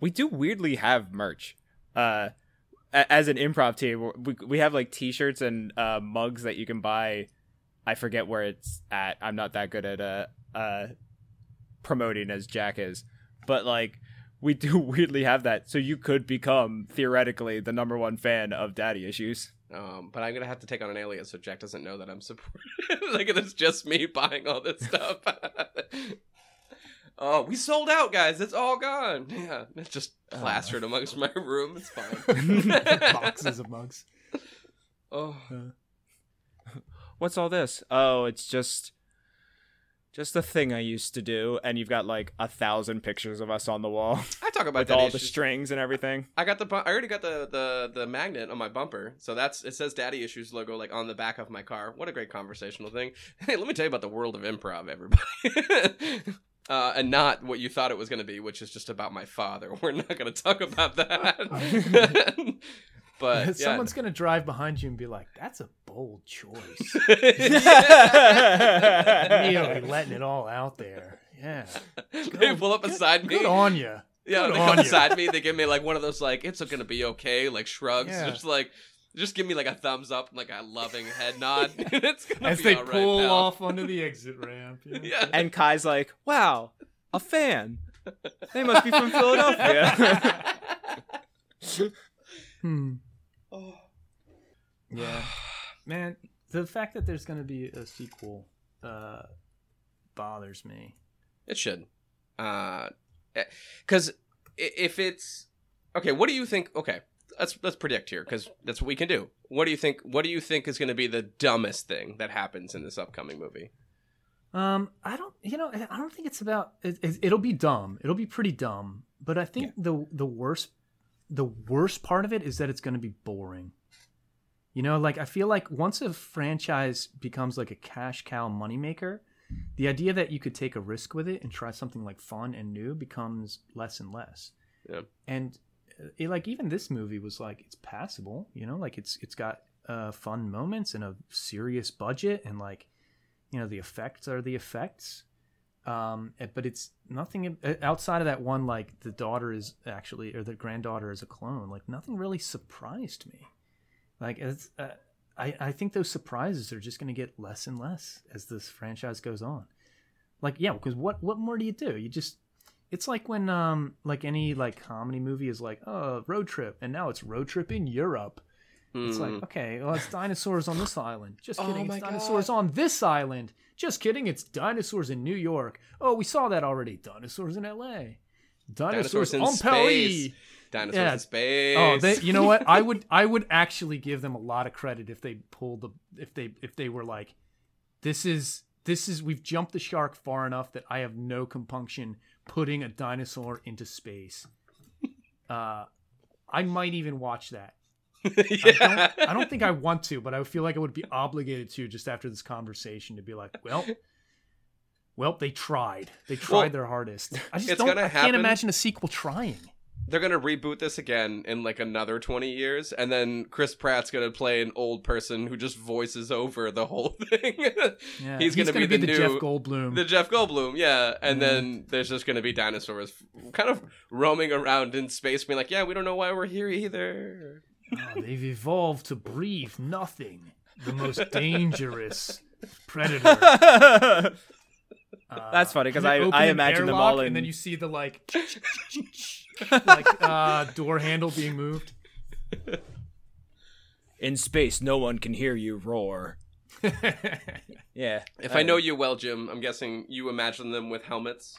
we do weirdly have merch. Uh, as an improv team, we we have like T-shirts and uh, mugs that you can buy. I forget where it's at. I'm not that good at uh, uh promoting as Jack is, but like we do weirdly have that. So you could become theoretically the number one fan of Daddy Issues. Um, but I'm gonna have to take on an alias so Jack doesn't know that I'm supporting. like it's just me buying all this stuff. oh, we sold out, guys. It's all gone. Yeah, it's just plastered amongst my room. It's fine. Boxes of mugs. Oh, What's all this? Oh, it's just just a thing I used to do, and you've got like a thousand pictures of us on the wall I talk about with Daddy all the strings and everything. I got the. bu- I already got the the the magnet on my bumper, so that's it says Daddy Issues logo like on the back of my car. What a great conversational thing. Hey, let me tell you about the world of improv, everybody. uh, and not what you thought it was going to be, which is just about my father. We're not going to talk about that. But yeah. Someone's gonna drive behind you and be like, "That's a bold choice." really letting it all out there. Yeah. they pull up beside me. Good on you. Yeah, Good they on come you. beside me. They give me like one of those like it's gonna be okay like shrugs. Yeah. Just like just give me like a thumbs up, like a loving head nod. it's gonna As be they all right, pull pal. off onto the exit ramp. Yeah. Yeah. and Kai's like, "Wow, a fan. They must be from Philadelphia." Hmm. Oh. Yeah. Man, the fact that there's going to be a sequel uh, bothers me. It should, Uh, because if it's okay, what do you think? Okay, let's let's predict here because that's what we can do. What do you think? What do you think is going to be the dumbest thing that happens in this upcoming movie? Um, I don't, you know, I don't think it's about. It, it, it'll be dumb. It'll be pretty dumb. But I think the the worst, the worst part of it is that it's going to be boring. You know, like I feel like once a franchise becomes like a cash cow moneymaker, the idea that you could take a risk with it and try something like fun and new becomes less and less. Yeah. And uh, it, like even this movie was like it's passable, you know, like it's it's got uh, fun moments and a serious budget and like you know the effects are the effects um eh, but it's nothing eh, outside of that one like the daughter is actually or the granddaughter is a clone like nothing really surprised me. Like it's uh, i i think those surprises are just going to get less and less as this franchise goes on. Like yeah because what what more do you do? You just it's like when um like any like comedy movie is like oh road trip and now it's road trip in europe it's like, Hmm. okay, well, it's dinosaurs on this island. Just Oh kidding, my it's dinosaurs on this island. Just kidding, it's dinosaurs in New York. Oh, we saw that already. Dinosaurs in L.A. Dinosaurs, Dinosaurs in on space. Dinosaurs Yeah. in space. Oh, they, you know what? I would, I would actually give them a lot of credit if they pulled the, if they, if they were like, this is, this is, we've jumped the shark far enough that I have no compunction putting a dinosaur into space. Uh, I might even watch that. I yeah. don't, I don't think I want to, but I feel like I would be obligated to just after this conversation to be like, well, well, they tried. They tried Well, their hardest. I just don't. gonna I happen. can't imagine a sequel trying. They're gonna reboot this again in like another twenty years, and then Chris Pratt's gonna play an old person who just voices over the whole thing. Yeah, He's gonna be be, the the new- Jeff Goldblum. the Jeff Goldblum, yeah, and then there's just gonna be dinosaurs kind of roaming around in space, being like, "Yeah, we don't know why we're here either." Oh, they've evolved to breathe nothing. The most dangerous predator. Uh, That's funny because I- I imagine them all in- and then you see the like, like uh, door handle being moved. In space, no one can hear you roar. Yeah. If I know you well, Jim, I'm guessing you imagine them with helmets.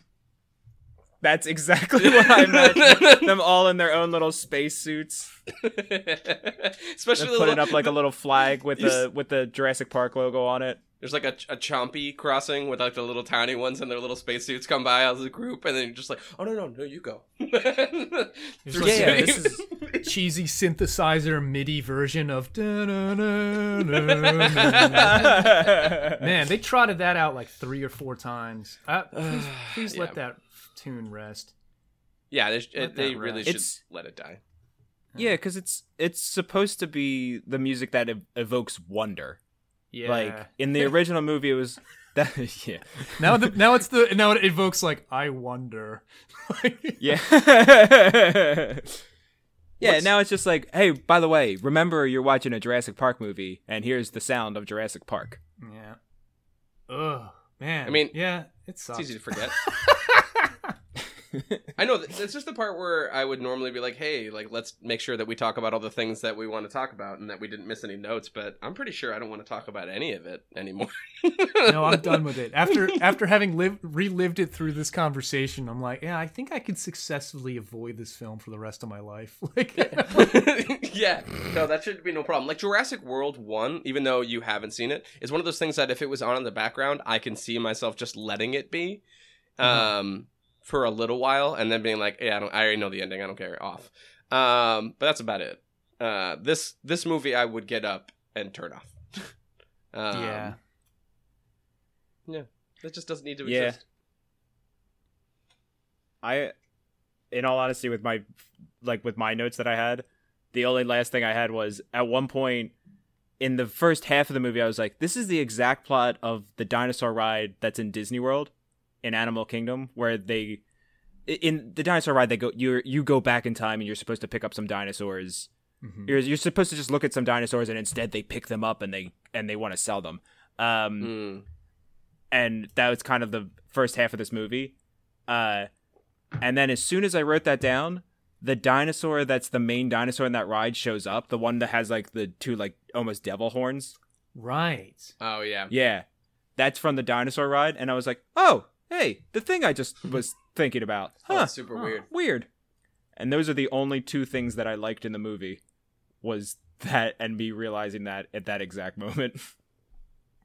That's exactly what I meant. Them all in their own little spacesuits. Especially They're the putting up like a little flag with the with the Jurassic Park logo on it. There's like a, a chompy crossing with like the little tiny ones and their little spacesuits come by as a group, and then you're just like, oh no no no, you go. Through like- Yeah, city. this is Cheesy synthesizer MIDI version of. Man, Man, they trotted that out like three or four times. Uh, please please Yeah. let that tune rest. yeah, they, sh- Let they that really rest. should It's- let it die. yeah, because it's it's supposed to be the music that ev- evokes wonder. Yeah. Like in the original movie, it was that. Yeah, now, the, now it's the now it evokes like I wonder. yeah, yeah. What's- Now it's just like, hey, by the way, remember you're watching a Jurassic Park movie, and here's the sound of Jurassic Park. yeah. Ugh, man. I mean, yeah, it sucks. It's easy to forget. I know th- it's just the part where I would normally be like, "Hey, like let's make sure that we talk about all the things that we want to talk about and that we didn't miss any notes." But I'm pretty sure I don't want to talk about any of it anymore. no, I'm done with it. After after having lived relived it through this conversation, I'm like, yeah, I think I could successfully avoid this film for the rest of my life. Like, yeah, no, that should be no problem. Like Jurassic World One, even though you haven't seen it, is one of those things that if it was on in the background, I can see myself just letting it be, um, for a little while, and then being like, yeah, I don't, I already know the ending, I don't care, off. Um, but that's about it. Uh, this this movie, I would get up and turn off. um, yeah, it just doesn't need to Yeah. exist. I, in all honesty, with my like with my notes that I had, the only last thing I had was at one point in the first half of the movie, I was like, this is the exact plot of the dinosaur ride that's in Disney World, in Animal Kingdom, where they in the dinosaur ride they go you you go back in time and you're supposed to pick up some dinosaurs. Mhm. You're you're supposed to just look at some dinosaurs and instead they pick them up and they and they want to sell them. Um, Mm. and that was kind of the first half of this movie. Uh, and then as soon as I wrote that down, the dinosaur that's the main dinosaur in that ride shows up, the one that has like the two like almost devil horns. right. Oh yeah. Yeah, that's from the dinosaur ride, and I was like, oh, hey, the thing I just was thinking about. Oh, Huh, that's super Huh. weird. weird. And those are the only two things that I liked in the movie, was that and me realizing that at that exact moment.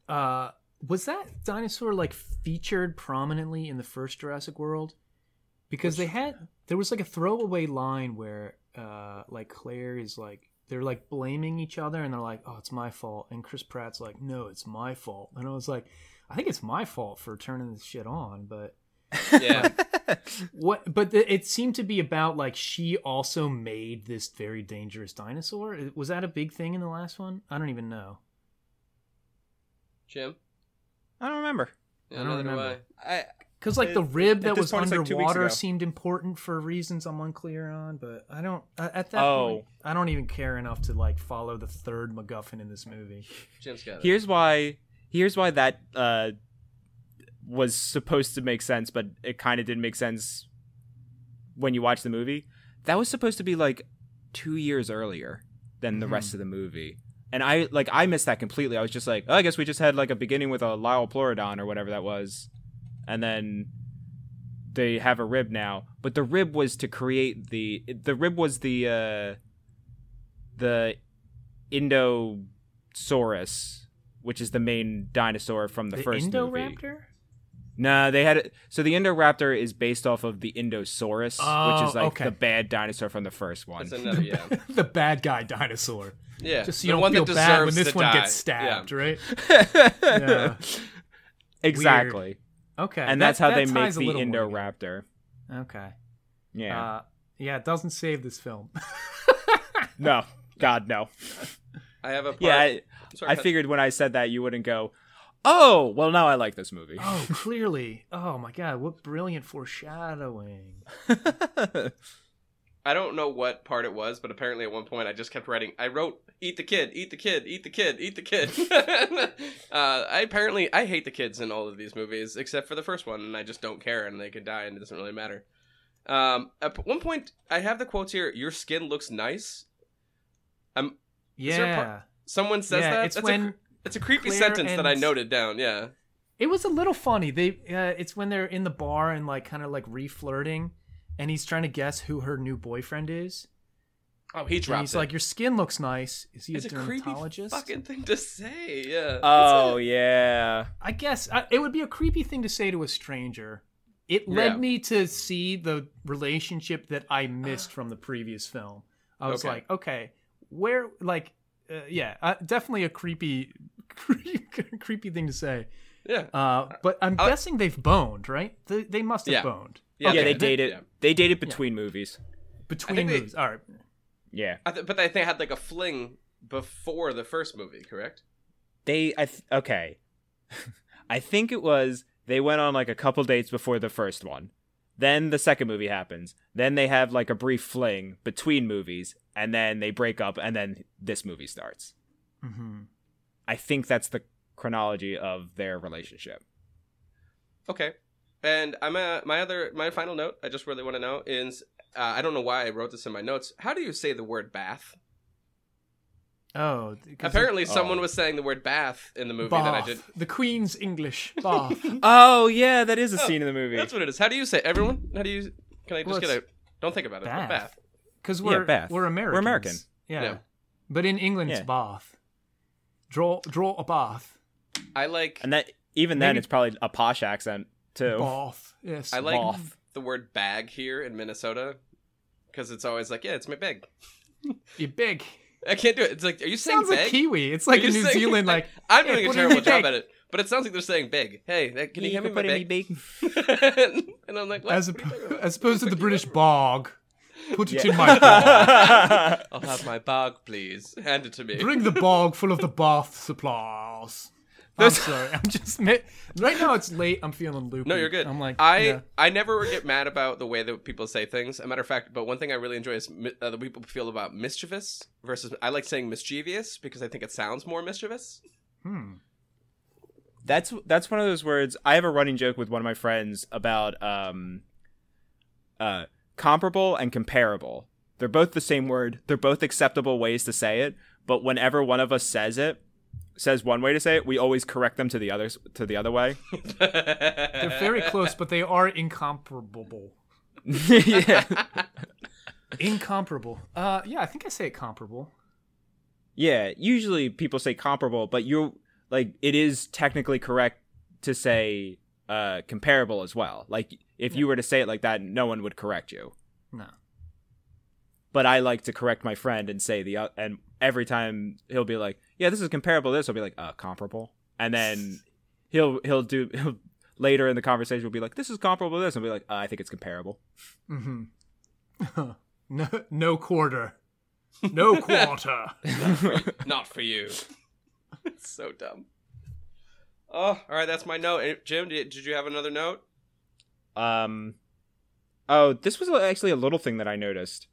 Uh, was that dinosaur like featured prominently in the first Jurassic World? Because they had there was like a throwaway line where uh like Claire is like they're like blaming each other and they're like, "Oh, it's my fault," and Chris Pratt's like, "No, it's my fault," and I was like, "I think it's my fault for turning this shit on," but Yeah. what? But the, it seemed to be about like she also made this very dangerous dinosaur. Was that a big thing in the last one? I don't even know. Jim. I don't remember. Yeah, I don't remember. I Because like the rib that was point, it's like underwater seemed important for reasons I'm unclear on, but I don't. uh, At that Oh. point, I don't even care enough to like follow the third MacGuffin in this movie. Jim's got it. here's why here's why that uh was supposed to make sense but it kind of didn't make sense when you watch the movie. That was supposed to be like two years earlier than the Mhm. rest of the movie. And i like i missed that completely. I was just like oh, i guess we just had like a beginning with a liopleurodon or whatever that was. And then they have a rib now. But the rib was to create the the rib was the uh the indosaurus which is the main dinosaur from the, The, first movie Indoraptor. Nah, they had it. So the Indoraptor is based off of the Indosaurus, which Oh, is like okay. the bad dinosaur from the first one. That's another, yeah. the bad guy dinosaur. Yeah. Just so the you don't one feel bad when this one die. gets stabbed, right? yeah. Yeah. Exactly. Okay, And that- that's how that they make the little more. Indoraptor. Okay. Yeah. Uh, yeah, it doesn't save this film. no. God, no. I have a part. Yeah, I, Sorry, I figured when I said that, you wouldn't go, oh, well, now I like this movie. oh, clearly. Oh my god, what brilliant foreshadowing. I don't know what part it was, but apparently at one point I just kept writing. I wrote, "Eat the kid, eat the kid, eat the kid, eat the kid." uh, I apparently I hate the kids in all of these movies except for the first one, and I just don't care, and they could die, and it doesn't really matter. Um, at one point, I have the quotes here. Your skin looks nice. Um, Is there a Yeah. part- someone says yeah, that. it's That's when a, it's a creepy Claire sentence that I noted down. Yeah. It was a little funny. They uh, it's when they're in the bar and like kind of like re-flirting, and he's trying to guess who her new boyfriend is. Oh, he And he's it. like, "Your skin looks nice." Is he it's a a creepy dermatologist? fucking thing to say. Yeah. Oh yeah. I guess I, it would be a creepy thing to say to a stranger. It led Yeah. me to see the relationship that I missed from the previous film. I was Okay. like, okay, where, like, uh, yeah, uh, definitely a creepy, creepy thing to say. yeah. Uh, but I'm I- guessing they've boned, right? They, they must have Yeah. boned. Yeah, Yeah, they dated. yeah. They dated between movies. between think they- movies. All right. Yeah. I th- but they, they had like a fling before the first movie, correct? They. I. Th- okay. I think it was they went on like a couple dates before the first one. Then the second movie happens. Then they have like a brief fling between movies, and then they break up, and then this movie starts. hmm I think that's the chronology of their relationship. Okay. And I'm a, my other my final note. I just really want to know is uh, I don't know why I wrote this in my notes. How do you say the word bath? Oh, Apparently, Oh. someone was saying the word bath in the movie Bath. that I did. The Queen's English. Bath. Oh yeah, that is a Oh, scene in the movie. That's what it is. How do you say? Everyone? How do you? Can I just Well, get a? Don't think about it. bath. Bath. Because we're Bath. we're We're American. Yeah. Yeah. But in England, it's Yeah. Bath. Draw draw a bath. I like. and that even then it's probably a posh accent too. Bath. Yes. I like Bath. the word bag here in Minnesota because it's always like, yeah, it's my bag. You're big. I can't do it. It's like, are you saying Sounds bag? like Kiwi. It's like Are a New saying- Zealand like. I'm "Hey, doing a put it in terrible job bag." at it, but it sounds like they're saying big. Hey, can you hand me my put any bag? bacon? and I'm like, what? As, What are you talking op- as opposed to the British bog. Put it Yeah. in my bog. I'll have my bag, please. Hand it to me. Bring the bog full of the bath supplies. I'm sorry. I'm just right now. It's late. I'm feeling loopy. No, you're good. I'm like I yeah. I never get mad about the way that people say things. A matter of fact, but one thing I really enjoy is mi- uh, the way people feel about mischievous versus I like saying mischievous because I think it sounds more mischievous. Hmm. that's that's one of those words. I have a running joke with one of my friends about um, uh, comparable and comparable. They're both the same word. They're both acceptable ways to say it. But whenever one of us says it, says one way to say it, we always correct them to the others to the other way. They're very close, but they are incomparable. yeah, Incomparable. Uh, yeah, I think I say it comparable. yeah. Usually people say comparable, but you like it is technically correct to say uh, comparable as well. Like if you were to say it like that, no one would correct you. No. but I like to correct my friend and say the o- and every time he'll be like, "Yeah, this is comparable to this," I'll be like, "Uh, comparable," and then he'll he'll do he'll, later in the conversation will be like, "This is comparable to this," and I'll be like, uh, "I think it's comparable." Mm-hmm. no, no quarter. No quarter. Not for you. it's so dumb. Oh, all right. That's my note. Eh, Jim, did, did you have another note? Um, oh, this was actually a little thing that I noticed.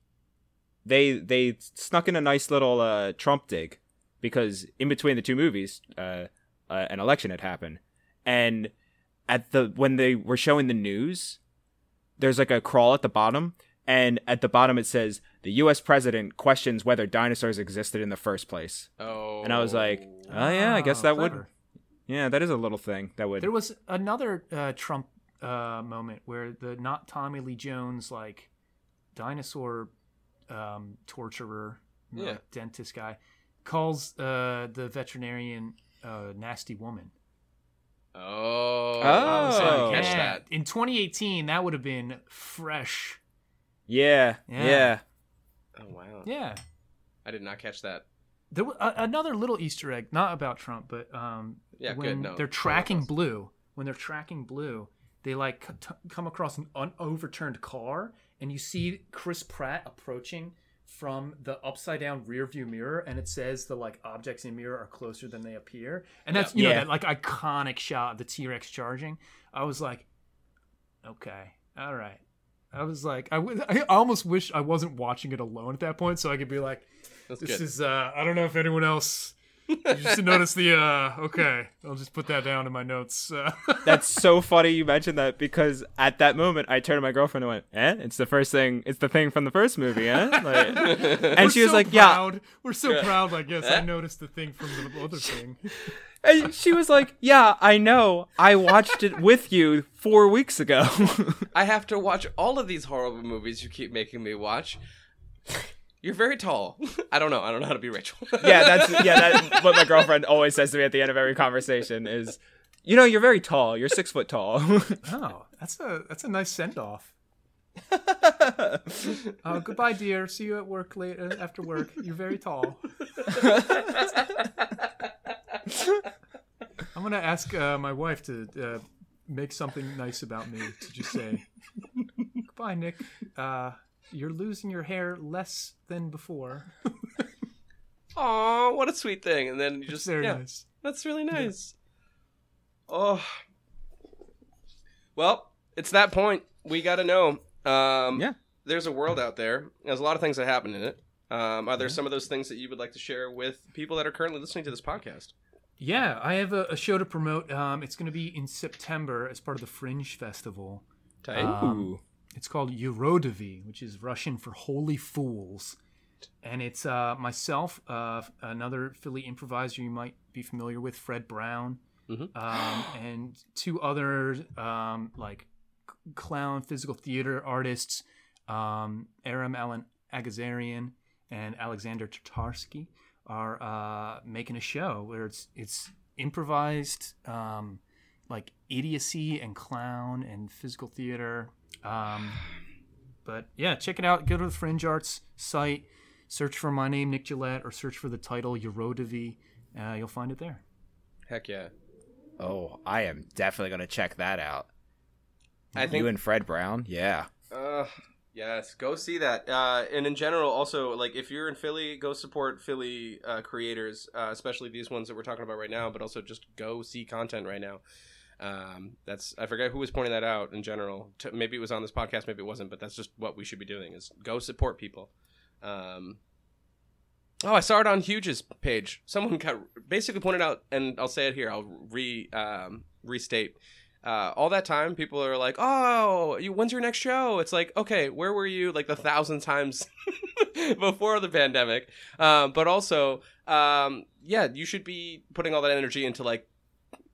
They they snuck in a nice little uh, Trump dig because in between the two movies, uh, uh, an election had happened, and at the when they were showing the news, there's like a crawl at the bottom, and at the bottom it says the U.S. president questions whether dinosaurs existed in the first place. Oh. And I was like, oh yeah, I guess that would, clever. Yeah, that is a little thing that would. There was another uh, Trump uh, moment where the not Tommy Lee Jones like dinosaur um, torturer, Yeah. like, dentist guy, calls uh, the veterinarian uh, nasty woman. Oh. I was like, I didn't catch Yeah, that. In 2018, that would have been fresh. yeah, Yeah. yeah. Oh wow. Yeah. I did not catch that. There was a, another little Easter egg, not about Trump, but um, Yeah, when good, no, they're tracking. Blue, when they're tracking Blue, they like c- come across an unoverturned car, and you see Chris Pratt approaching from the upside down rear view mirror, and it says the like objects in mirror are closer than they appear, and that's you know Yeah. that like iconic shot of the T Rex charging. I was like, okay, all right. I was like, I, w- I almost wish I wasn't watching it alone at that point, so I could be like, That's this good. is uh I don't know if anyone else just noticed the uh okay. I'll just put that down in my notes. Uh, That's so funny you mentioned that because at that moment I turned to my girlfriend and went, "Eh, it's the first thing. It's the thing from the first movie, eh?" Like, and we're she was so like, "Yeah." We're so proud, I guess. I noticed the thing from the other thing. And she was like, "Yeah, I know. I watched it with you four weeks ago." I have to watch all of these horrible movies you keep making me watch. You're very tall. I don't know. I don't know how to be Rachel. yeah, that's yeah. That's what my girlfriend always says to me at the end of every conversation is, "You know, you're very tall. You're six foot tall." Oh, that's a that's a nice send off. Oh, goodbye, dear. See you at work later after work. You're very tall. I'm gonna ask uh, my wife to uh, make something nice about me to just say, "Goodbye, Nick. You're losing your hair less than before." Aw, what a sweet thing. And then you It's just very yeah, nice. That's really nice. Oh. Well, it's that point. We got to know. Um, Yeah. There's a world out there. There's a lot of things that happen in it. Um, are there some of those things that you would like to share with people that are currently listening to this podcast? Yeah, I have a, a show to promote. Um, it's going to be in September as part of the Fringe Festival. Tight. It's called Yurodivy, which is Russian for holy fools. And it's uh, myself, uh, another Philly improviser you might be familiar with, Fred Brown, Mhm. um, and two other um, like clown physical theater artists, um, Aram Alan Agazarian and Alexander Tatarsky, are uh, making a show where it's it's improvised, um, like idiocy and clown and physical theater. Um, but yeah, check it out. Go to the Fringe Arts site, search for my name, Nick Gillette, or search for the title Yurodivy. Uh, you'll find it there. Heck yeah. oh, I am definitely gonna check that out. I think you and Fred Brown, yeah. Uh, yes, go see that. Uh, and in general, also like if you're in Philly, go support Philly uh, creators, uh, especially these ones that we're talking about right now. But also just go see content right now. Um, that's I forget who was pointing that out in general. T- maybe it was on this podcast, maybe it wasn't. But that's just what we should be doing: is go support people. Um, oh, I saw it on Huge's page. Someone got basically pointed out, and I'll say it here. I'll re um, restate uh, all that time people are like oh you, when's your next show it's like okay where were you like the thousand times before the pandemic um, but also um, yeah you should be putting all that energy into like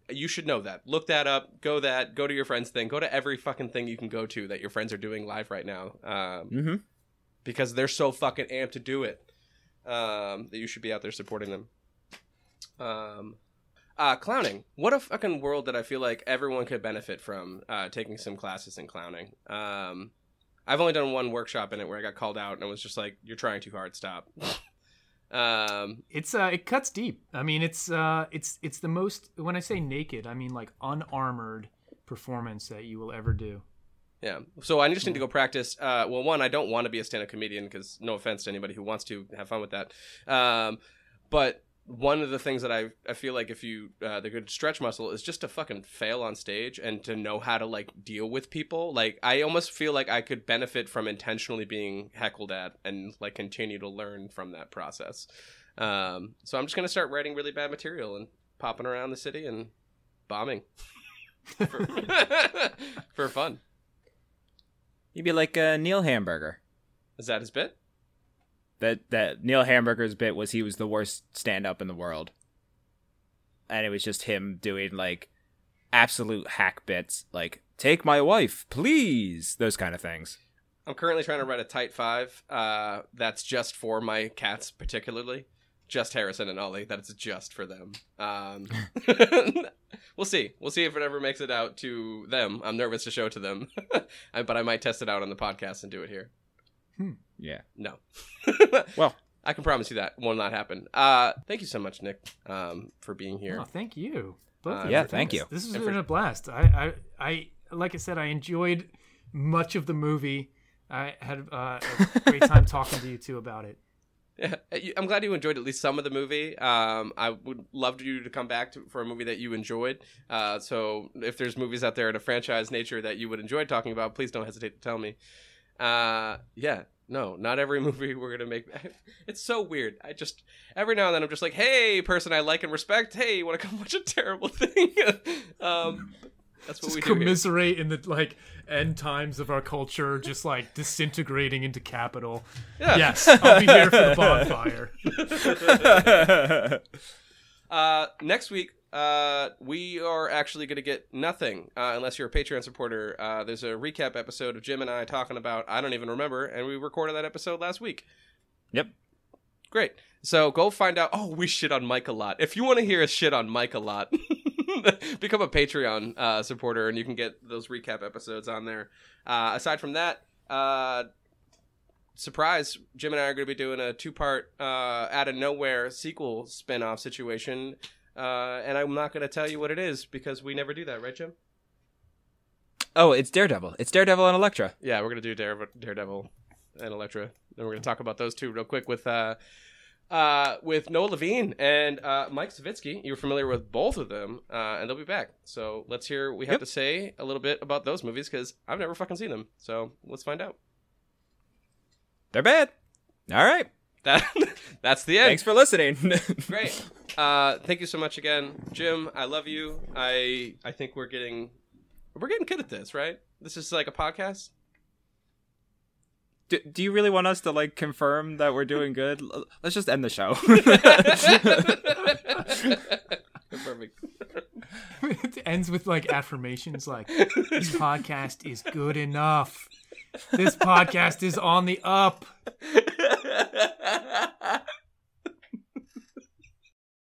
you should know that look that up go that go to your friends thing go to every fucking thing you can go to that your friends are doing live right now um, Mm-hmm. because they're so fucking amped to do it um, that you should be out there supporting them. Um, uh, clowning. What a fucking world that I feel like everyone could benefit from uh, taking some classes in clowning. Um, I've only done one workshop in it where I got called out and it was just like, "You're trying too hard. Stop." um, It's uh, it cuts deep. I mean, it's uh, it's it's the most. When I say naked, I mean like unarmored performance that you will ever do. Yeah. So I just need to go practice. Uh, well, one, I don't want to be a stand-up comedian because no offense to anybody who wants to have fun with that. Um, but one of the things that I I feel like if you uh, the good stretch muscle is just to fucking fail on stage and to know how to like deal with people. Like I almost feel like I could benefit from intentionally being heckled at and like continue to learn from that process. Um, so I'm just gonna start writing really bad material and popping around the city and bombing for, for fun. You'd be like uh, Neil Hamburger. Is that his bit? That that Neil Hamburger's bit was he was the worst stand up in the world. And it was just him doing like absolute hack bits like take my wife, please, those kind of things. I'm currently trying to write a tight five. Uh, that's just for my cats, particularly, just Harrison and Ollie. That's just for them. Um, we'll see. We'll see if it ever makes it out to them. I'm nervous to show to them, but I might test it out on the podcast and do it here. Yeah. No. Well, I can promise you that will not happen. Uh, thank you so much, Nick, um, for being here. Oh, thank you. Both Uh, yeah, thank this. you. This has been a blast. I, I, I, like I said, I enjoyed much of the movie. I had uh, a great time talking to you two about it. Yeah, I'm glad you enjoyed at least some of the movie. Um, I would love you to come back to, for a movie that you enjoyed. Uh, so if there's movies out there in a franchise nature that you would enjoy talking about, please don't hesitate to tell me. Uh, yeah, no, not every movie we're gonna make. It's so weird. I just every now and then I'm just like, hey, person I like and respect. Hey, you want to come watch a terrible thing? um, that's what Just we do. Here. commiserate in the like end times of our culture, just like disintegrating into capital. Yeah. Yes, I'll be here for the bonfire. Uh, next week, uh, we are actually going to get nothing uh, unless you're a Patreon supporter. Uh, there's a recap episode of Jim and I talking about I don't even remember, and we recorded that episode last week. Yep. Great. So go find out. Oh, we shit on Mike a lot. If you want to hear us shit on Mike a lot, become a Patreon uh, supporter, and you can get those recap episodes on there. Uh, aside from that, uh, surprise, Jim and I are going to be doing a two-part uh, out of nowhere sequel spin-off situation, uh, and I'm not going to tell you what it is because we never do that, right, Jim? Oh, it's Daredevil. It's Daredevil and Elektra. Yeah, we're gonna do Dare- Daredevil and Elektra. And we're gonna talk about those two real quick with uh, uh, with Noah Levine and uh, Mike Savitsky. You're familiar with both of them, uh, and they'll be back. So let's hear what we have Yep. to say a little bit about those movies because I've never fucking seen them. So let's find out. They're bad. All right. That that's the end. Thanks for listening. Great. Uh, thank you so much again, Jim. I love you. I I think we're getting we're getting good at this, right? This is like a podcast. do, do you really want us to like confirm that we're doing good? Let's just end the show. Perfect. it ends with like affirmations like this podcast is good enough. This podcast is on the up.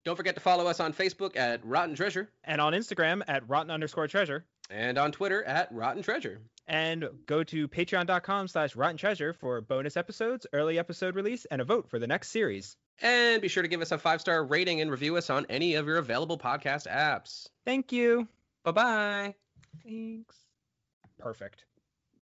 Don't forget to follow us on Facebook at Rotten Treasure and on Instagram at rotten underscore treasure. and on Twitter at Rotten Treasure. And go to patreon.com slash rotten treasure for bonus episodes, early episode release, and a vote for the next series. And be sure to give us a five star rating and review us on any of your available podcast apps. Thank you. Bye bye. Thanks. Perfect.